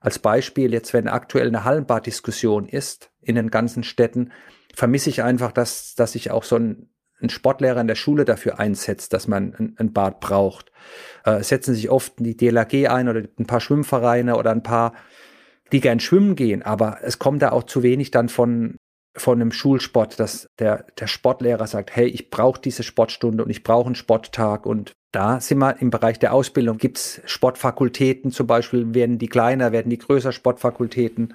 als Beispiel, jetzt wenn aktuell eine Hallenbaddiskussion ist in den ganzen Städten, vermisse ich einfach, dass, dass sich auch so ein, ein Sportlehrer in der Schule dafür einsetzt, dass man ein, ein Bad braucht. Äh, setzen sich oft die DLAG ein oder ein paar Schwimmvereine oder ein paar, die gern schwimmen gehen, aber es kommt da auch zu wenig dann von von einem Schulsport, dass der, der Sportlehrer sagt, hey, ich brauche diese Sportstunde und ich brauche einen Sporttag. Und da sind wir im Bereich der Ausbildung. Gibt es Sportfakultäten zum Beispiel, werden die kleiner, werden die größer Sportfakultäten.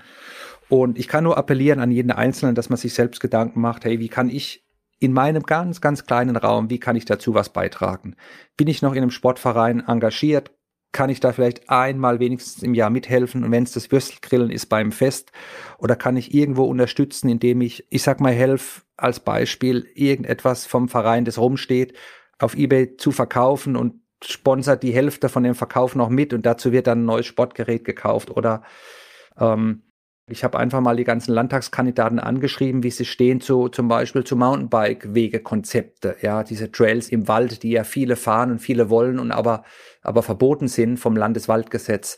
Und ich kann nur appellieren an jeden Einzelnen, dass man sich selbst Gedanken macht, hey, wie kann ich in meinem ganz, ganz kleinen Raum, wie kann ich dazu was beitragen? Bin ich noch in einem Sportverein engagiert? Kann ich da vielleicht einmal wenigstens im Jahr mithelfen und wenn es das Würstelgrillen ist beim Fest? Oder kann ich irgendwo unterstützen, indem ich, ich sag mal, helfe als Beispiel irgendetwas vom Verein, das rumsteht, auf eBay zu verkaufen und sponsert die Hälfte von dem Verkauf noch mit und dazu wird dann ein neues Sportgerät gekauft? Oder ähm, ich habe einfach mal die ganzen Landtagskandidaten angeschrieben, wie sie stehen zu zum Beispiel zu Mountainbike-Wegekonzepte, ja, diese Trails im Wald, die ja viele fahren und viele wollen und aber aber verboten sind vom Landeswaldgesetz.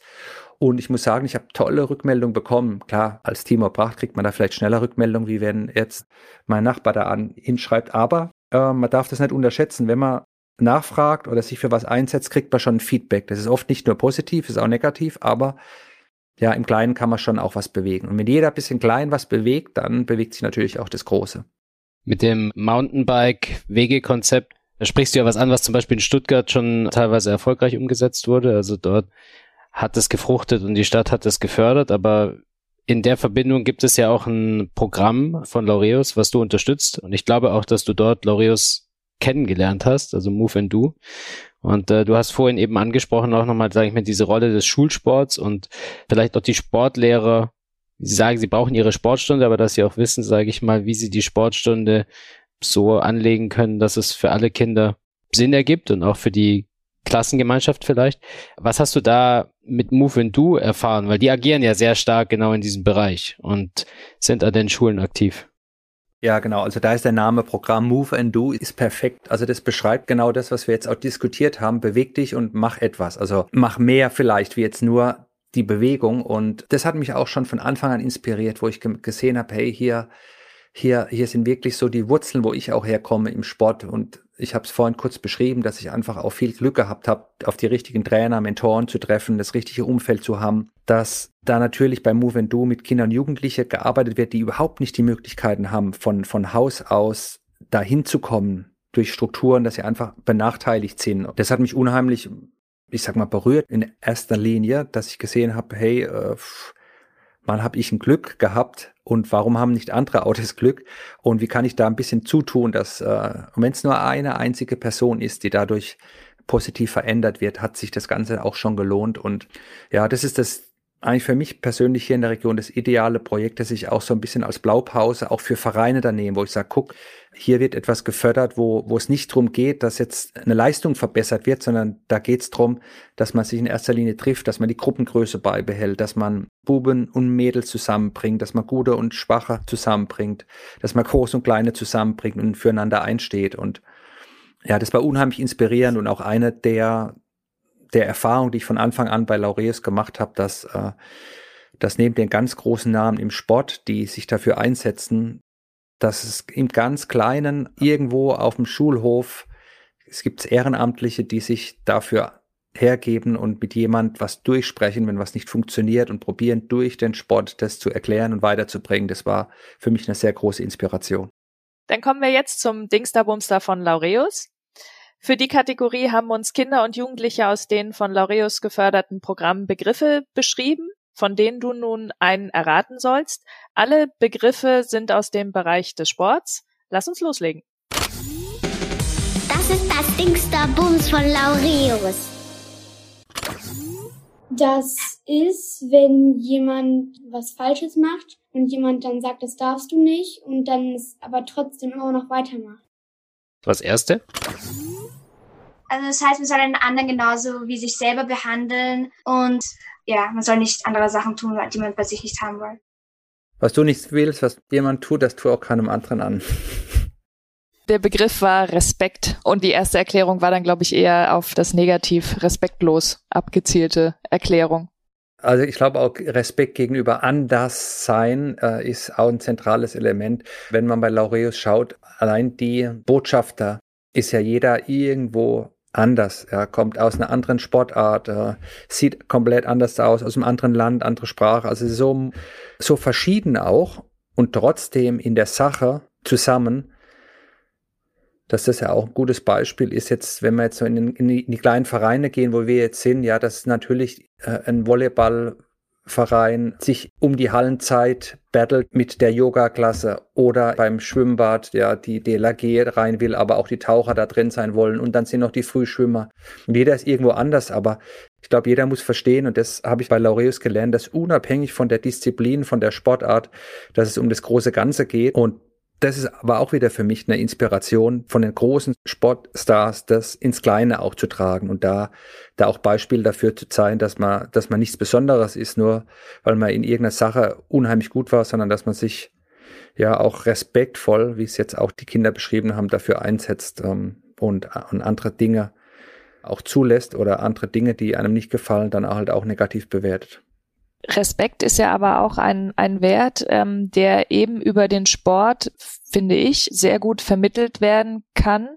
Und ich muss sagen, ich habe tolle Rückmeldungen bekommen. Klar, als Timor Pracht kriegt man da vielleicht schneller Rückmeldungen, wie wenn jetzt mein Nachbar da an hinschreibt. Aber äh, man darf das nicht unterschätzen. Wenn man nachfragt oder sich für was einsetzt, kriegt man schon Feedback. Das ist oft nicht nur positiv, ist auch negativ, aber ja, im Kleinen kann man schon auch was bewegen. Und wenn jeder ein bisschen klein was bewegt, dann bewegt sich natürlich auch das Große. Mit dem Mountainbike-Wegekonzept da sprichst du ja was an, was zum Beispiel in Stuttgart schon teilweise erfolgreich umgesetzt wurde. Also dort hat es gefruchtet und die Stadt hat es gefördert, aber in der Verbindung gibt es ja auch ein Programm von Laureus, was du unterstützt. Und ich glaube auch, dass du dort Laureus kennengelernt hast, also Move and Do. Und äh, du hast vorhin eben angesprochen auch nochmal, sage ich mal, diese Rolle des Schulsports und vielleicht auch die Sportlehrer. Sie sagen, sie brauchen ihre Sportstunde, aber dass sie auch wissen, sage ich mal, wie sie die Sportstunde so anlegen können, dass es für alle Kinder Sinn ergibt und auch für die Klassengemeinschaft vielleicht. Was hast du da mit Move and Do erfahren? Weil die agieren ja sehr stark genau in diesem Bereich und sind an den Schulen aktiv. Ja, genau. Also da ist der Name Programm Move and Do ist perfekt. Also das beschreibt genau das, was wir jetzt auch diskutiert haben. Beweg dich und mach etwas. Also mach mehr vielleicht wie jetzt nur die Bewegung. Und das hat mich auch schon von Anfang an inspiriert, wo ich gesehen habe, hey, hier hier, hier sind wirklich so die Wurzeln, wo ich auch herkomme im Sport. Und ich habe es vorhin kurz beschrieben, dass ich einfach auch viel Glück gehabt habe, auf die richtigen Trainer, Mentoren zu treffen, das richtige Umfeld zu haben, dass da natürlich beim Move and Do mit Kindern und Jugendlichen gearbeitet wird, die überhaupt nicht die Möglichkeiten haben, von, von Haus aus dahin zu kommen durch Strukturen, dass sie einfach benachteiligt sind. Das hat mich unheimlich, ich sag mal, berührt in erster Linie, dass ich gesehen habe, hey, äh, mal habe ich ein Glück gehabt und warum haben nicht andere Autos (laughs) Glück? Und wie kann ich da ein bisschen zutun, dass äh, wenn es nur eine einzige Person ist, die dadurch positiv verändert wird, hat sich das Ganze auch schon gelohnt. Und ja, das ist das eigentlich für mich persönlich hier in der Region das ideale Projekt, das ich auch so ein bisschen als Blaupause auch für Vereine da nehme, wo ich sage, guck, hier wird etwas gefördert, wo, wo es nicht darum geht, dass jetzt eine Leistung verbessert wird, sondern da geht es darum, dass man sich in erster Linie trifft, dass man die Gruppengröße beibehält, dass man Buben und Mädels zusammenbringt, dass man Gute und Schwache zusammenbringt, dass man Groß und Kleine zusammenbringt und füreinander einsteht. Und ja, das war unheimlich inspirierend und auch eine der, der Erfahrungen, die ich von Anfang an bei Laureus gemacht habe, dass, äh, dass neben den ganz großen Namen im Sport, die sich dafür einsetzen, dass es im ganz Kleinen irgendwo auf dem Schulhof, es gibt Ehrenamtliche, die sich dafür hergeben und mit jemand was durchsprechen, wenn was nicht funktioniert und probieren durch den Sport das zu erklären und weiterzubringen. Das war für mich eine sehr große Inspiration. Dann kommen wir jetzt zum Dingsterbumster von Laureus. Für die Kategorie haben uns Kinder und Jugendliche aus den von Laureus geförderten Programmen Begriffe beschrieben von denen du nun einen erraten sollst. Alle Begriffe sind aus dem Bereich des Sports. Lass uns loslegen. Das ist das Dingster Bums von Laureus. Das ist, wenn jemand was Falsches macht und jemand dann sagt, das darfst du nicht und dann es aber trotzdem immer noch weitermacht. Was erste? Also das heißt, wir sollen den anderen genauso wie sich selber behandeln und ja, man soll nicht andere Sachen tun, die man bei sich nicht haben will. Was du nicht willst, was jemand tut, das tu auch keinem anderen an. (laughs) Der Begriff war Respekt und die erste Erklärung war dann, glaube ich, eher auf das Negativ respektlos abgezielte Erklärung. Also ich glaube auch Respekt gegenüber Anderssein äh, ist auch ein zentrales Element. Wenn man bei Laureus schaut, allein die Botschafter ist ja jeder irgendwo anders. Er kommt aus einer anderen Sportart, äh, sieht komplett anders aus, aus einem anderen Land, andere Sprache. Also so, so verschieden auch und trotzdem in der Sache zusammen, dass das ja auch ein gutes Beispiel ist jetzt, wenn wir jetzt so in, in, die, in die kleinen Vereine gehen, wo wir jetzt sind, ja, das ist natürlich äh, ein Volleyball Verein sich um die Hallenzeit battelt mit der Yoga-Klasse oder beim Schwimmbad, ja, die DLAG rein will, aber auch die Taucher da drin sein wollen und dann sind noch die Frühschwimmer. Jeder ist irgendwo anders, aber ich glaube, jeder muss verstehen und das habe ich bei Laureus gelernt, dass unabhängig von der Disziplin, von der Sportart, dass es um das große Ganze geht und das ist aber auch wieder für mich eine Inspiration von den großen Sportstars, das ins Kleine auch zu tragen und da, da auch Beispiel dafür zu zeigen, dass man, dass man nichts Besonderes ist, nur weil man in irgendeiner Sache unheimlich gut war, sondern dass man sich ja auch respektvoll, wie es jetzt auch die Kinder beschrieben haben, dafür einsetzt ähm, und, und andere Dinge auch zulässt oder andere Dinge, die einem nicht gefallen, dann halt auch negativ bewertet. Respekt ist ja aber auch ein, ein Wert, ähm, der eben über den Sport, finde ich, sehr gut vermittelt werden kann.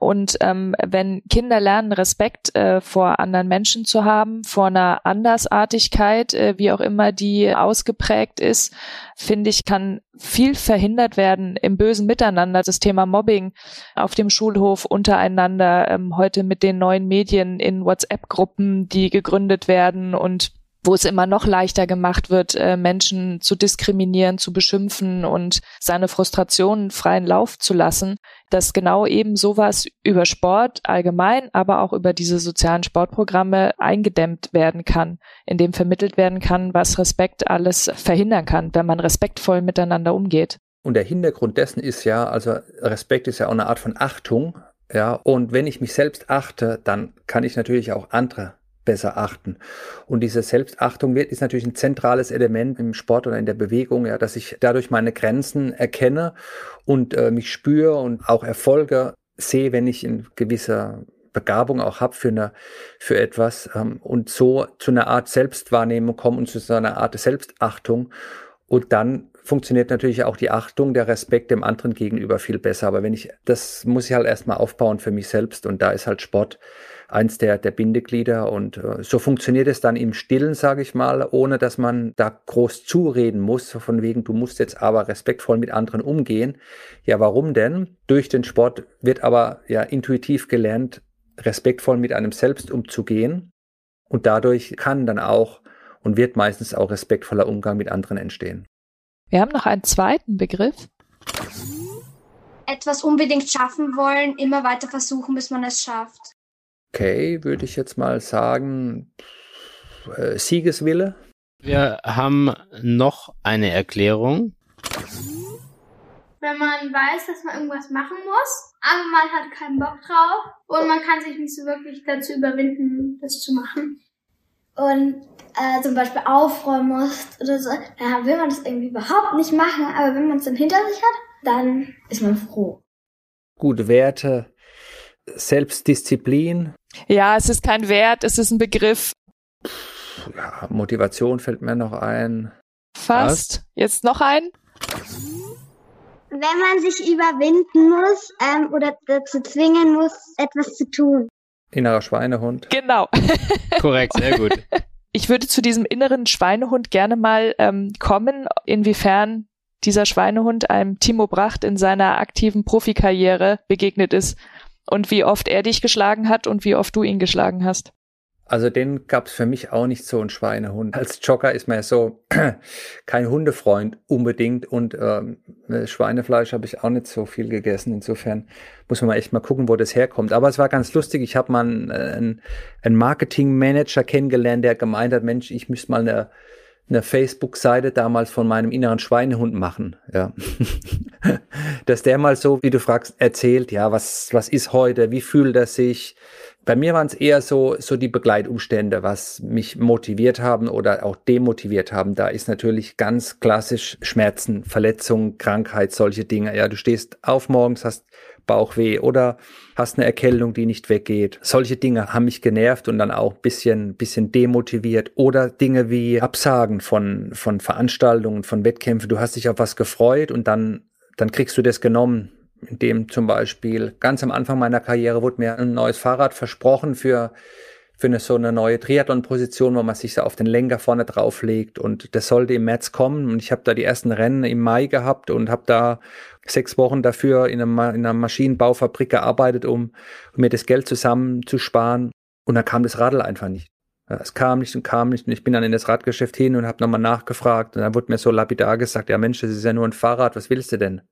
Und ähm, wenn Kinder lernen, Respekt äh, vor anderen Menschen zu haben, vor einer Andersartigkeit, äh, wie auch immer die ausgeprägt ist, finde ich, kann viel verhindert werden im bösen Miteinander. Das Thema Mobbing auf dem Schulhof untereinander, ähm, heute mit den neuen Medien in WhatsApp-Gruppen, die gegründet werden und wo es immer noch leichter gemacht wird, äh, Menschen zu diskriminieren, zu beschimpfen und seine Frustrationen freien Lauf zu lassen, dass genau eben sowas über Sport allgemein, aber auch über diese sozialen Sportprogramme eingedämmt werden kann, indem vermittelt werden kann, was Respekt alles verhindern kann, wenn man respektvoll miteinander umgeht. Und der Hintergrund dessen ist ja, also Respekt ist ja auch eine Art von Achtung, ja, und wenn ich mich selbst achte, dann kann ich natürlich auch andere besser achten. Und diese Selbstachtung wird, ist natürlich ein zentrales Element im Sport oder in der Bewegung, ja, dass ich dadurch meine Grenzen erkenne und äh, mich spüre und auch Erfolge sehe, wenn ich in gewisser Begabung auch habe für, eine, für etwas ähm, und so zu einer Art Selbstwahrnehmung komme und zu so einer Art Selbstachtung. Und dann funktioniert natürlich auch die Achtung, der Respekt dem anderen gegenüber viel besser. Aber wenn ich, das muss ich halt erstmal aufbauen für mich selbst und da ist halt Sport eins der, der Bindeglieder. Und äh, so funktioniert es dann im Stillen, sage ich mal, ohne dass man da groß zureden muss, von wegen, du musst jetzt aber respektvoll mit anderen umgehen. Ja, warum denn? Durch den Sport wird aber ja intuitiv gelernt, respektvoll mit einem selbst umzugehen. Und dadurch kann dann auch und wird meistens auch respektvoller Umgang mit anderen entstehen. Wir haben noch einen zweiten Begriff. Etwas unbedingt schaffen wollen, immer weiter versuchen, bis man es schafft. Okay, würde ich jetzt mal sagen, äh, Siegeswille. Wir haben noch eine Erklärung. Wenn man weiß, dass man irgendwas machen muss, aber man hat keinen Bock drauf und man kann sich nicht so wirklich dazu überwinden, das zu machen. Und äh, zum Beispiel aufräumen muss oder so, dann will man das irgendwie überhaupt nicht machen, aber wenn man es dann hinter sich hat, dann ist man froh. Gute Werte, Selbstdisziplin. Ja, es ist kein Wert, es ist ein Begriff. Ja, Motivation fällt mir noch ein. Fast. Jetzt noch ein. Wenn man sich überwinden muss ähm, oder dazu zwingen muss, etwas zu tun. Innerer Schweinehund. Genau. (laughs) Korrekt, sehr gut. Ich würde zu diesem inneren Schweinehund gerne mal ähm, kommen, inwiefern dieser Schweinehund einem Timo Bracht in seiner aktiven Profikarriere begegnet ist und wie oft er dich geschlagen hat und wie oft du ihn geschlagen hast. Also den gab's für mich auch nicht so ein Schweinehund. Als Jogger ist man ja so (clears throat) kein Hundefreund unbedingt und ähm, Schweinefleisch habe ich auch nicht so viel gegessen. Insofern muss man echt mal gucken, wo das herkommt. Aber es war ganz lustig. Ich habe mal einen, einen Marketingmanager kennengelernt, der gemeint hat, Mensch, ich müsste mal eine eine Facebook-Seite damals von meinem inneren Schweinehund machen, ja. (laughs) Dass der mal so, wie du fragst, erzählt, ja, was, was ist heute, wie fühlt er sich, bei mir waren es eher so, so die Begleitumstände, was mich motiviert haben oder auch demotiviert haben. Da ist natürlich ganz klassisch Schmerzen, Verletzungen, Krankheit, solche Dinge. Ja, du stehst auf morgens, hast Bauchweh oder hast eine Erkältung, die nicht weggeht. Solche Dinge haben mich genervt und dann auch bisschen, bisschen demotiviert oder Dinge wie Absagen von, von Veranstaltungen, von Wettkämpfen. Du hast dich auf was gefreut und dann, dann kriegst du das genommen in dem zum Beispiel ganz am Anfang meiner Karriere wurde mir ein neues Fahrrad versprochen für, für eine, so eine neue Triathlon-Position, wo man sich so auf den Lenker vorne drauflegt. Und das sollte im März kommen. Und ich habe da die ersten Rennen im Mai gehabt und habe da sechs Wochen dafür in einer, in einer Maschinenbaufabrik gearbeitet, um, um mir das Geld zusammenzusparen. Und dann kam das Radl einfach nicht. Es kam nicht und kam nicht. Und ich bin dann in das Radgeschäft hin und habe nochmal nachgefragt. Und dann wurde mir so lapidar gesagt, ja Mensch, das ist ja nur ein Fahrrad, was willst du denn?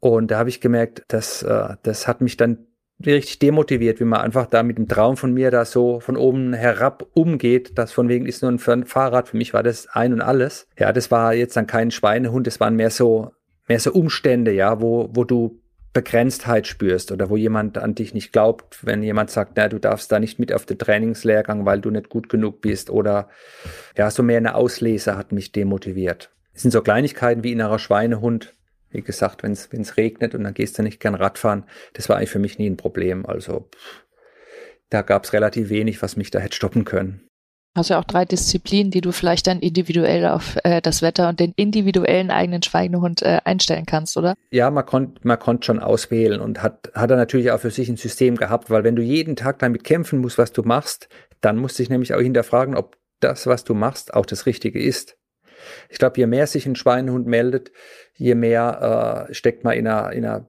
Und da habe ich gemerkt, dass äh, das hat mich dann richtig demotiviert, wie man einfach da mit dem Traum von mir da so von oben herab umgeht, das von wegen ist nur ein Fahrrad. Für mich war das ein und alles. Ja, das war jetzt dann kein Schweinehund, das waren mehr so, mehr so Umstände, ja, wo, wo du Begrenztheit spürst oder wo jemand an dich nicht glaubt, wenn jemand sagt, na, du darfst da nicht mit auf den Trainingslehrgang, weil du nicht gut genug bist oder ja, so mehr eine Auslese hat mich demotiviert. Es sind so Kleinigkeiten wie innerer Schweinehund, wie gesagt, wenn es regnet und dann gehst du nicht gern Radfahren, das war eigentlich für mich nie ein Problem. Also pff, da gab es relativ wenig, was mich da hätte stoppen können. Hast ja auch drei Disziplinen, die du vielleicht dann individuell auf äh, das Wetter und den individuellen eigenen Schweigehund äh, einstellen kannst, oder? Ja, man konnte man konnt schon auswählen und hat, hat er natürlich auch für sich ein System gehabt, weil wenn du jeden Tag damit kämpfen musst, was du machst, dann musst du dich nämlich auch hinterfragen, ob das, was du machst, auch das Richtige ist. Ich glaube, je mehr sich ein Schweinehund meldet, je mehr äh, steckt man in einer, in einer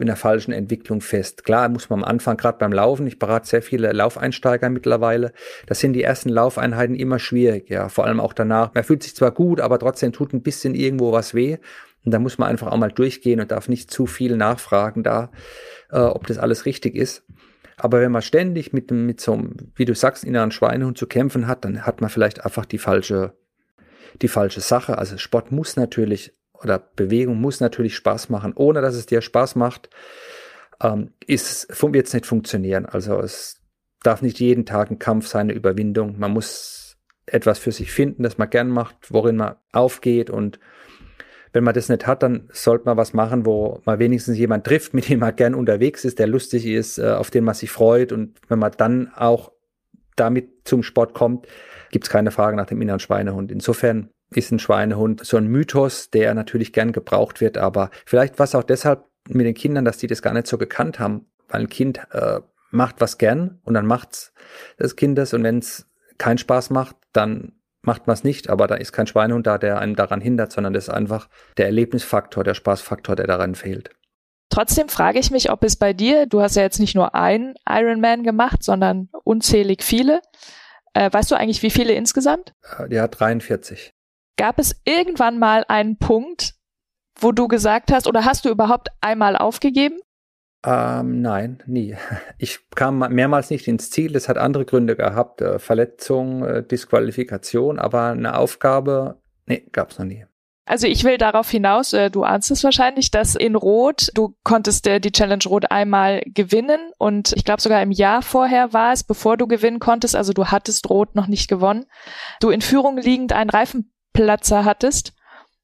in einer falschen Entwicklung fest. Klar muss man am Anfang, gerade beim Laufen, ich berate sehr viele Laufeinsteiger mittlerweile, das sind die ersten Laufeinheiten immer schwierig, ja, vor allem auch danach. Man fühlt sich zwar gut, aber trotzdem tut ein bisschen irgendwo was weh. Und da muss man einfach auch mal durchgehen und darf nicht zu viel nachfragen da, äh, ob das alles richtig ist. Aber wenn man ständig mit, mit so einem, wie du sagst, inneren Schweinehund zu kämpfen hat, dann hat man vielleicht einfach die falsche die falsche Sache. Also Sport muss natürlich oder Bewegung muss natürlich Spaß machen. Ohne dass es dir Spaß macht, ähm, wird es nicht funktionieren. Also es darf nicht jeden Tag ein Kampf sein, eine Überwindung. Man muss etwas für sich finden, das man gern macht, worin man aufgeht und wenn man das nicht hat, dann sollte man was machen, wo man wenigstens jemand trifft, mit dem man gern unterwegs ist, der lustig ist, äh, auf den man sich freut. Und wenn man dann auch damit zum Sport kommt, gibt es keine Frage nach dem inneren Schweinehund. Insofern ist ein Schweinehund so ein Mythos, der natürlich gern gebraucht wird, aber vielleicht war es auch deshalb mit den Kindern, dass die das gar nicht so gekannt haben, weil ein Kind äh, macht was gern und dann macht's das Kind das und wenn es keinen Spaß macht, dann macht man es nicht, aber da ist kein Schweinehund da, der einem daran hindert, sondern das ist einfach der Erlebnisfaktor, der Spaßfaktor, der daran fehlt. Trotzdem frage ich mich, ob es bei dir, du hast ja jetzt nicht nur einen Ironman gemacht, sondern unzählig viele, äh, weißt du eigentlich, wie viele insgesamt? Äh, ja, 43. Gab es irgendwann mal einen Punkt, wo du gesagt hast, oder hast du überhaupt einmal aufgegeben? Ähm, nein, nie. Ich kam mehrmals nicht ins Ziel. Das hat andere Gründe gehabt. Äh, Verletzung, äh, Disqualifikation, aber eine Aufgabe, nee, gab's noch nie. Also ich will darauf hinaus, äh, du ahnst es wahrscheinlich, dass in Rot, du konntest äh, die Challenge Rot einmal gewinnen und ich glaube sogar im Jahr vorher war es, bevor du gewinnen konntest, also du hattest Rot noch nicht gewonnen, du in Führung liegend einen Reifenplatzer hattest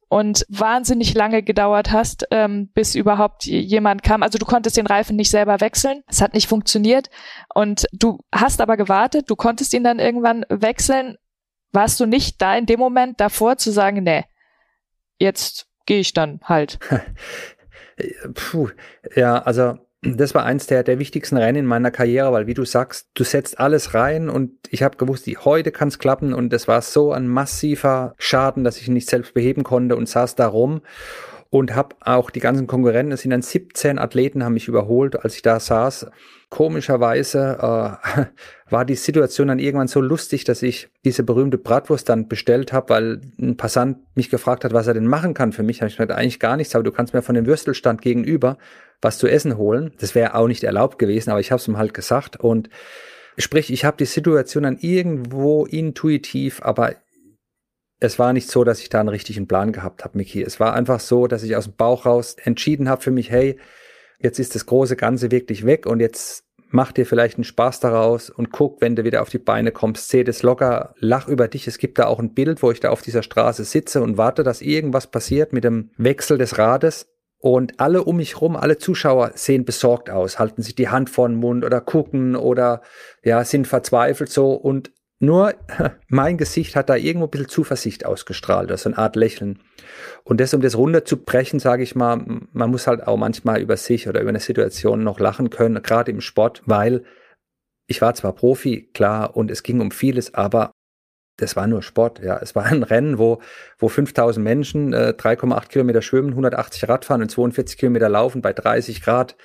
und wahnsinnig lange gedauert hast, ähm, bis überhaupt jemand kam. Also du konntest den Reifen nicht selber wechseln, es hat nicht funktioniert und du hast aber gewartet, du konntest ihn dann irgendwann wechseln. Warst du nicht da in dem Moment davor zu sagen, nee, jetzt gehe ich dann halt. (laughs) Puh, ja, also das war eins der, der wichtigsten Rennen in meiner Karriere, weil wie du sagst, du setzt alles rein und ich habe gewusst, die, heute kann es klappen und es war so ein massiver Schaden, dass ich ihn nicht selbst beheben konnte und saß da rum und habe auch die ganzen Konkurrenten, es sind dann 17 Athleten, haben mich überholt, als ich da saß. Komischerweise äh, (laughs) war die Situation dann irgendwann so lustig, dass ich diese berühmte Bratwurst dann bestellt habe, weil ein Passant mich gefragt hat, was er denn machen kann für mich. Habe ich gesagt, eigentlich gar nichts, aber du kannst mir von dem Würstelstand gegenüber was zu essen holen. Das wäre auch nicht erlaubt gewesen, aber ich habe es ihm halt gesagt. Und sprich, ich habe die Situation dann irgendwo intuitiv, aber es war nicht so, dass ich da einen richtigen Plan gehabt habe, Miki. Es war einfach so, dass ich aus dem Bauch raus entschieden habe für mich, hey, jetzt ist das große Ganze wirklich weg und jetzt mach dir vielleicht einen Spaß daraus und guck, wenn du wieder auf die Beine kommst, seh das locker, lach über dich. Es gibt da auch ein Bild, wo ich da auf dieser Straße sitze und warte, dass irgendwas passiert mit dem Wechsel des Rades. Und alle um mich rum, alle Zuschauer sehen besorgt aus, halten sich die Hand vor den Mund oder gucken oder ja, sind verzweifelt so. Und nur (laughs) mein Gesicht hat da irgendwo ein bisschen Zuversicht ausgestrahlt, also eine Art Lächeln. Und das, um das runterzubrechen, sage ich mal, man muss halt auch manchmal über sich oder über eine Situation noch lachen können, gerade im Sport, weil ich war zwar Profi, klar, und es ging um vieles, aber das war nur Sport, ja. Es war ein Rennen, wo, wo 5000 Menschen äh, 3,8 Kilometer schwimmen, 180 Radfahren und 42 Kilometer laufen bei 30 Grad.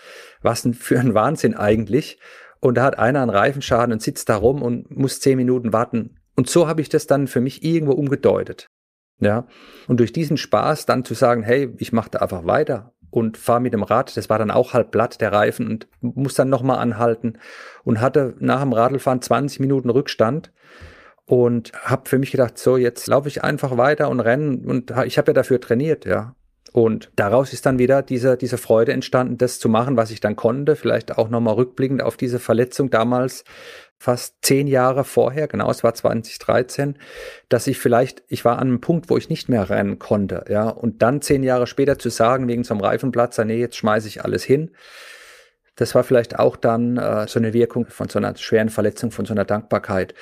Was denn für ein Wahnsinn eigentlich. Und da hat einer einen Reifenschaden und sitzt da rum und muss zehn Minuten warten. Und so habe ich das dann für mich irgendwo umgedeutet. Ja. Und durch diesen Spaß dann zu sagen, hey, ich mache da einfach weiter und fahre mit dem Rad, das war dann auch halb platt, der Reifen, und muss dann nochmal anhalten und hatte nach dem Radlfahren 20 Minuten Rückstand und habe für mich gedacht, so jetzt laufe ich einfach weiter und rennen und ich habe ja dafür trainiert, ja. Und daraus ist dann wieder diese, diese Freude entstanden, das zu machen, was ich dann konnte. Vielleicht auch nochmal rückblickend auf diese Verletzung damals, fast zehn Jahre vorher, genau, es war 2013, dass ich vielleicht, ich war an einem Punkt, wo ich nicht mehr rennen konnte, ja. Und dann zehn Jahre später zu sagen, wegen so einem Reifenplatz, nee, jetzt schmeiße ich alles hin. Das war vielleicht auch dann äh, so eine Wirkung von so einer schweren Verletzung, von so einer Dankbarkeit.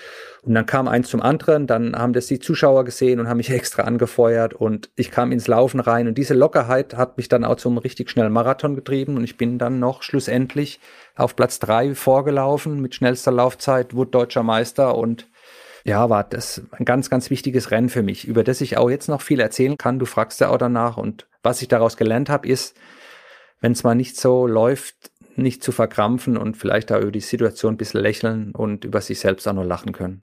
Und dann kam eins zum anderen, dann haben das die Zuschauer gesehen und haben mich (laughs) extra angefeuert und ich kam ins Laufen rein und diese Lockerheit hat mich dann auch zum richtig schnellen Marathon getrieben und ich bin dann noch schlussendlich auf Platz drei vorgelaufen mit schnellster Laufzeit, wurde deutscher Meister und ja, war das ein ganz, ganz wichtiges Rennen für mich, über das ich auch jetzt noch viel erzählen kann. Du fragst ja auch danach und was ich daraus gelernt habe, ist, wenn es mal nicht so läuft, nicht zu verkrampfen und vielleicht da über die Situation ein bisschen lächeln und über sich selbst auch nur lachen können.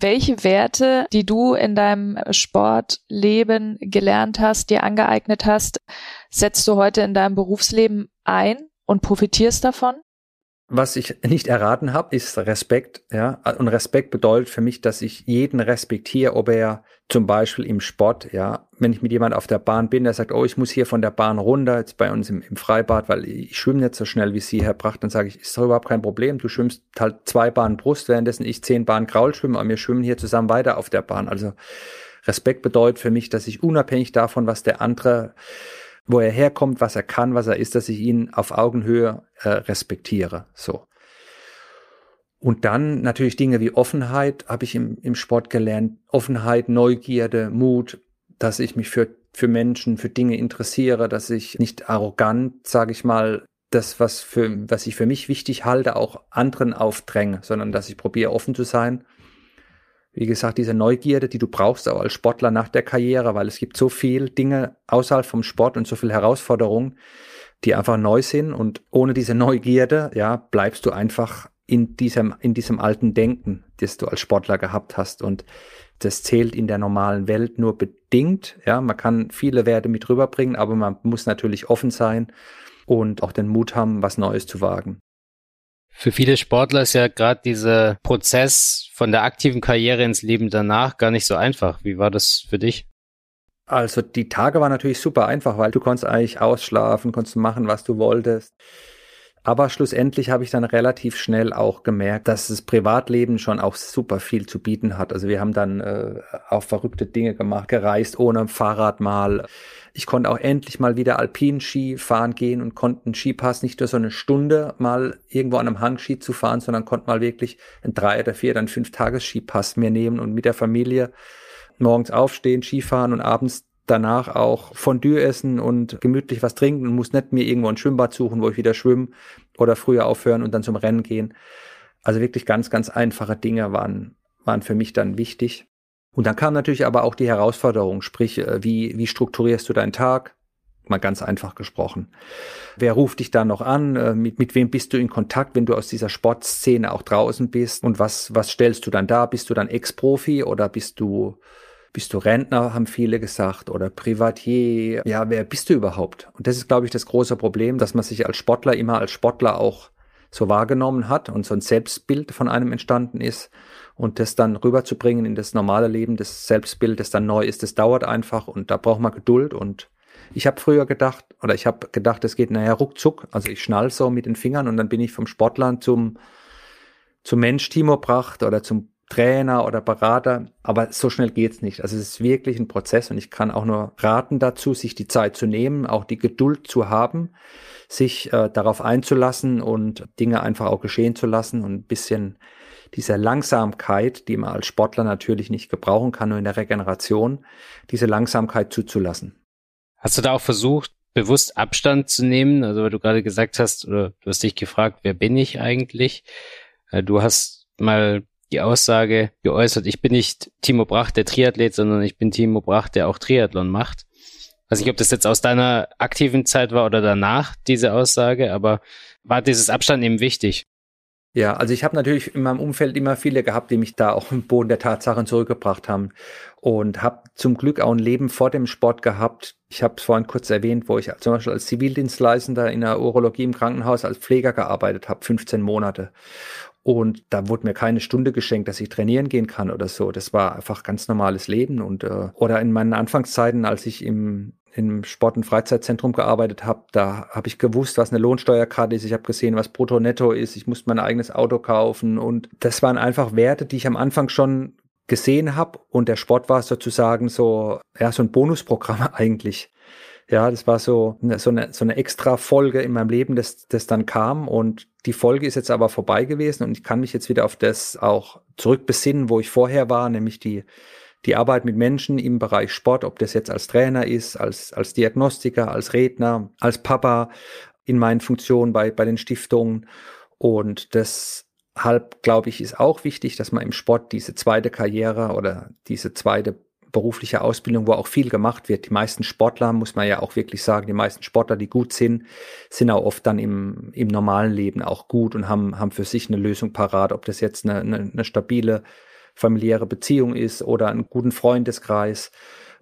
Welche Werte, die du in deinem Sportleben gelernt hast, dir angeeignet hast, setzt du heute in deinem Berufsleben ein und profitierst davon? Was ich nicht erraten habe, ist Respekt. Ja, und Respekt bedeutet für mich, dass ich jeden respektiere, ob er zum Beispiel im Sport, ja, wenn ich mit jemand auf der Bahn bin, der sagt, oh, ich muss hier von der Bahn runter, jetzt bei uns im, im Freibad, weil ich schwimme nicht so schnell wie Sie, Herr Pracht, dann sage ich, ist doch überhaupt kein Problem. Du schwimmst halt zwei Bahnen Brust, währenddessen ich zehn Bahnen Kraul schwimme, aber wir schwimmen hier zusammen weiter auf der Bahn. Also Respekt bedeutet für mich, dass ich unabhängig davon, was der andere wo er herkommt, was er kann, was er ist, dass ich ihn auf Augenhöhe äh, respektiere. So. Und dann natürlich Dinge wie Offenheit habe ich im, im Sport gelernt. Offenheit, Neugierde, Mut, dass ich mich für, für Menschen, für Dinge interessiere, dass ich nicht arrogant, sage ich mal, das, was, für, was ich für mich wichtig halte, auch anderen aufdränge, sondern dass ich probiere, offen zu sein wie gesagt, diese Neugierde, die du brauchst auch als Sportler nach der Karriere, weil es gibt so viel Dinge außerhalb vom Sport und so viel Herausforderungen, die einfach neu sind und ohne diese Neugierde, ja, bleibst du einfach in diesem, in diesem alten Denken, das du als Sportler gehabt hast. Und das zählt in der normalen Welt nur bedingt. Ja, man kann viele Werte mit rüberbringen, aber man muss natürlich offen sein und auch den Mut haben, was Neues zu wagen. Für viele Sportler ist ja gerade dieser Prozess von der aktiven Karriere ins Leben danach gar nicht so einfach. Wie war das für dich? Also die Tage waren natürlich super einfach, weil du konntest eigentlich ausschlafen, konntest machen, was du wolltest. Aber schlussendlich habe ich dann relativ schnell auch gemerkt, dass das Privatleben schon auch super viel zu bieten hat. Also wir haben dann äh, auch verrückte Dinge gemacht, gereist ohne Fahrrad mal. Ich konnte auch endlich mal wieder Alpinski fahren gehen und konnte einen Skipass nicht nur so eine Stunde mal irgendwo an einem Hangski zu fahren, sondern konnte mal wirklich ein drei oder vier, dann fünf Tages Skipass mir nehmen und mit der Familie morgens aufstehen, Skifahren und abends danach auch Fondue essen und gemütlich was trinken und muss nicht mir irgendwo ein Schwimmbad suchen, wo ich wieder schwimme oder früher aufhören und dann zum Rennen gehen. Also wirklich ganz, ganz einfache Dinge waren, waren für mich dann wichtig. Und dann kam natürlich aber auch die Herausforderung, sprich, äh, wie, wie strukturierst du deinen Tag? Mal ganz einfach gesprochen. Wer ruft dich da noch an? Äh, mit, mit wem bist du in Kontakt, wenn du aus dieser Sportszene auch draußen bist? Und was, was stellst du dann da? Bist du dann Ex-Profi oder bist du bist du Rentner, haben viele gesagt, oder Privatier? Ja, wer bist du überhaupt? Und das ist, glaube ich, das große Problem, dass man sich als Sportler immer als Sportler auch so wahrgenommen hat und so ein Selbstbild von einem entstanden ist. Und das dann rüberzubringen in das normale Leben, das Selbstbild, das dann neu ist, das dauert einfach und da braucht man Geduld. Und ich habe früher gedacht, oder ich habe gedacht, es geht nachher ruckzuck. Also ich schnall so mit den Fingern und dann bin ich vom Sportler zum, zum Mensch Timo Bracht oder zum Trainer oder Berater, aber so schnell geht's nicht. Also es ist wirklich ein Prozess und ich kann auch nur raten dazu, sich die Zeit zu nehmen, auch die Geduld zu haben, sich äh, darauf einzulassen und Dinge einfach auch geschehen zu lassen und ein bisschen diese Langsamkeit, die man als Sportler natürlich nicht gebrauchen kann, nur in der Regeneration, diese Langsamkeit zuzulassen. Hast du da auch versucht, bewusst Abstand zu nehmen? Also, weil du gerade gesagt hast, oder du hast dich gefragt, wer bin ich eigentlich? Äh, du hast mal die Aussage geäußert, ich bin nicht Timo Bracht, der Triathlet, sondern ich bin Timo Bracht, der auch Triathlon macht. weiß nicht, ob das jetzt aus deiner aktiven Zeit war oder danach, diese Aussage, aber war dieses Abstand eben wichtig? Ja, also ich habe natürlich in meinem Umfeld immer viele gehabt, die mich da auf den Boden der Tatsachen zurückgebracht haben und habe zum Glück auch ein Leben vor dem Sport gehabt. Ich habe es vorhin kurz erwähnt, wo ich zum Beispiel als Zivildienstleistender in der Urologie im Krankenhaus als Pfleger gearbeitet habe, 15 Monate. Und da wurde mir keine Stunde geschenkt, dass ich trainieren gehen kann oder so. Das war einfach ganz normales Leben. Und äh, oder in meinen Anfangszeiten, als ich im im Sport- und Freizeitzentrum gearbeitet habe, da habe ich gewusst, was eine Lohnsteuerkarte ist. Ich habe gesehen, was Brutto Netto ist. Ich musste mein eigenes Auto kaufen. Und das waren einfach Werte, die ich am Anfang schon gesehen habe. Und der Sport war sozusagen so, ja, so ein Bonusprogramm (laughs) eigentlich. Ja, das war so, so eine, so eine extra Folge in meinem Leben, das, das dann kam. Und die Folge ist jetzt aber vorbei gewesen und ich kann mich jetzt wieder auf das auch zurückbesinnen, wo ich vorher war, nämlich die, die Arbeit mit Menschen im Bereich Sport, ob das jetzt als Trainer ist, als, als Diagnostiker, als Redner, als Papa in meinen Funktionen bei, bei den Stiftungen. Und deshalb, glaube ich, ist auch wichtig, dass man im Sport diese zweite Karriere oder diese zweite berufliche Ausbildung, wo auch viel gemacht wird. Die meisten Sportler, muss man ja auch wirklich sagen, die meisten Sportler, die gut sind, sind auch oft dann im, im normalen Leben auch gut und haben, haben für sich eine Lösung parat, ob das jetzt eine, eine, eine stabile familiäre Beziehung ist oder einen guten Freundeskreis.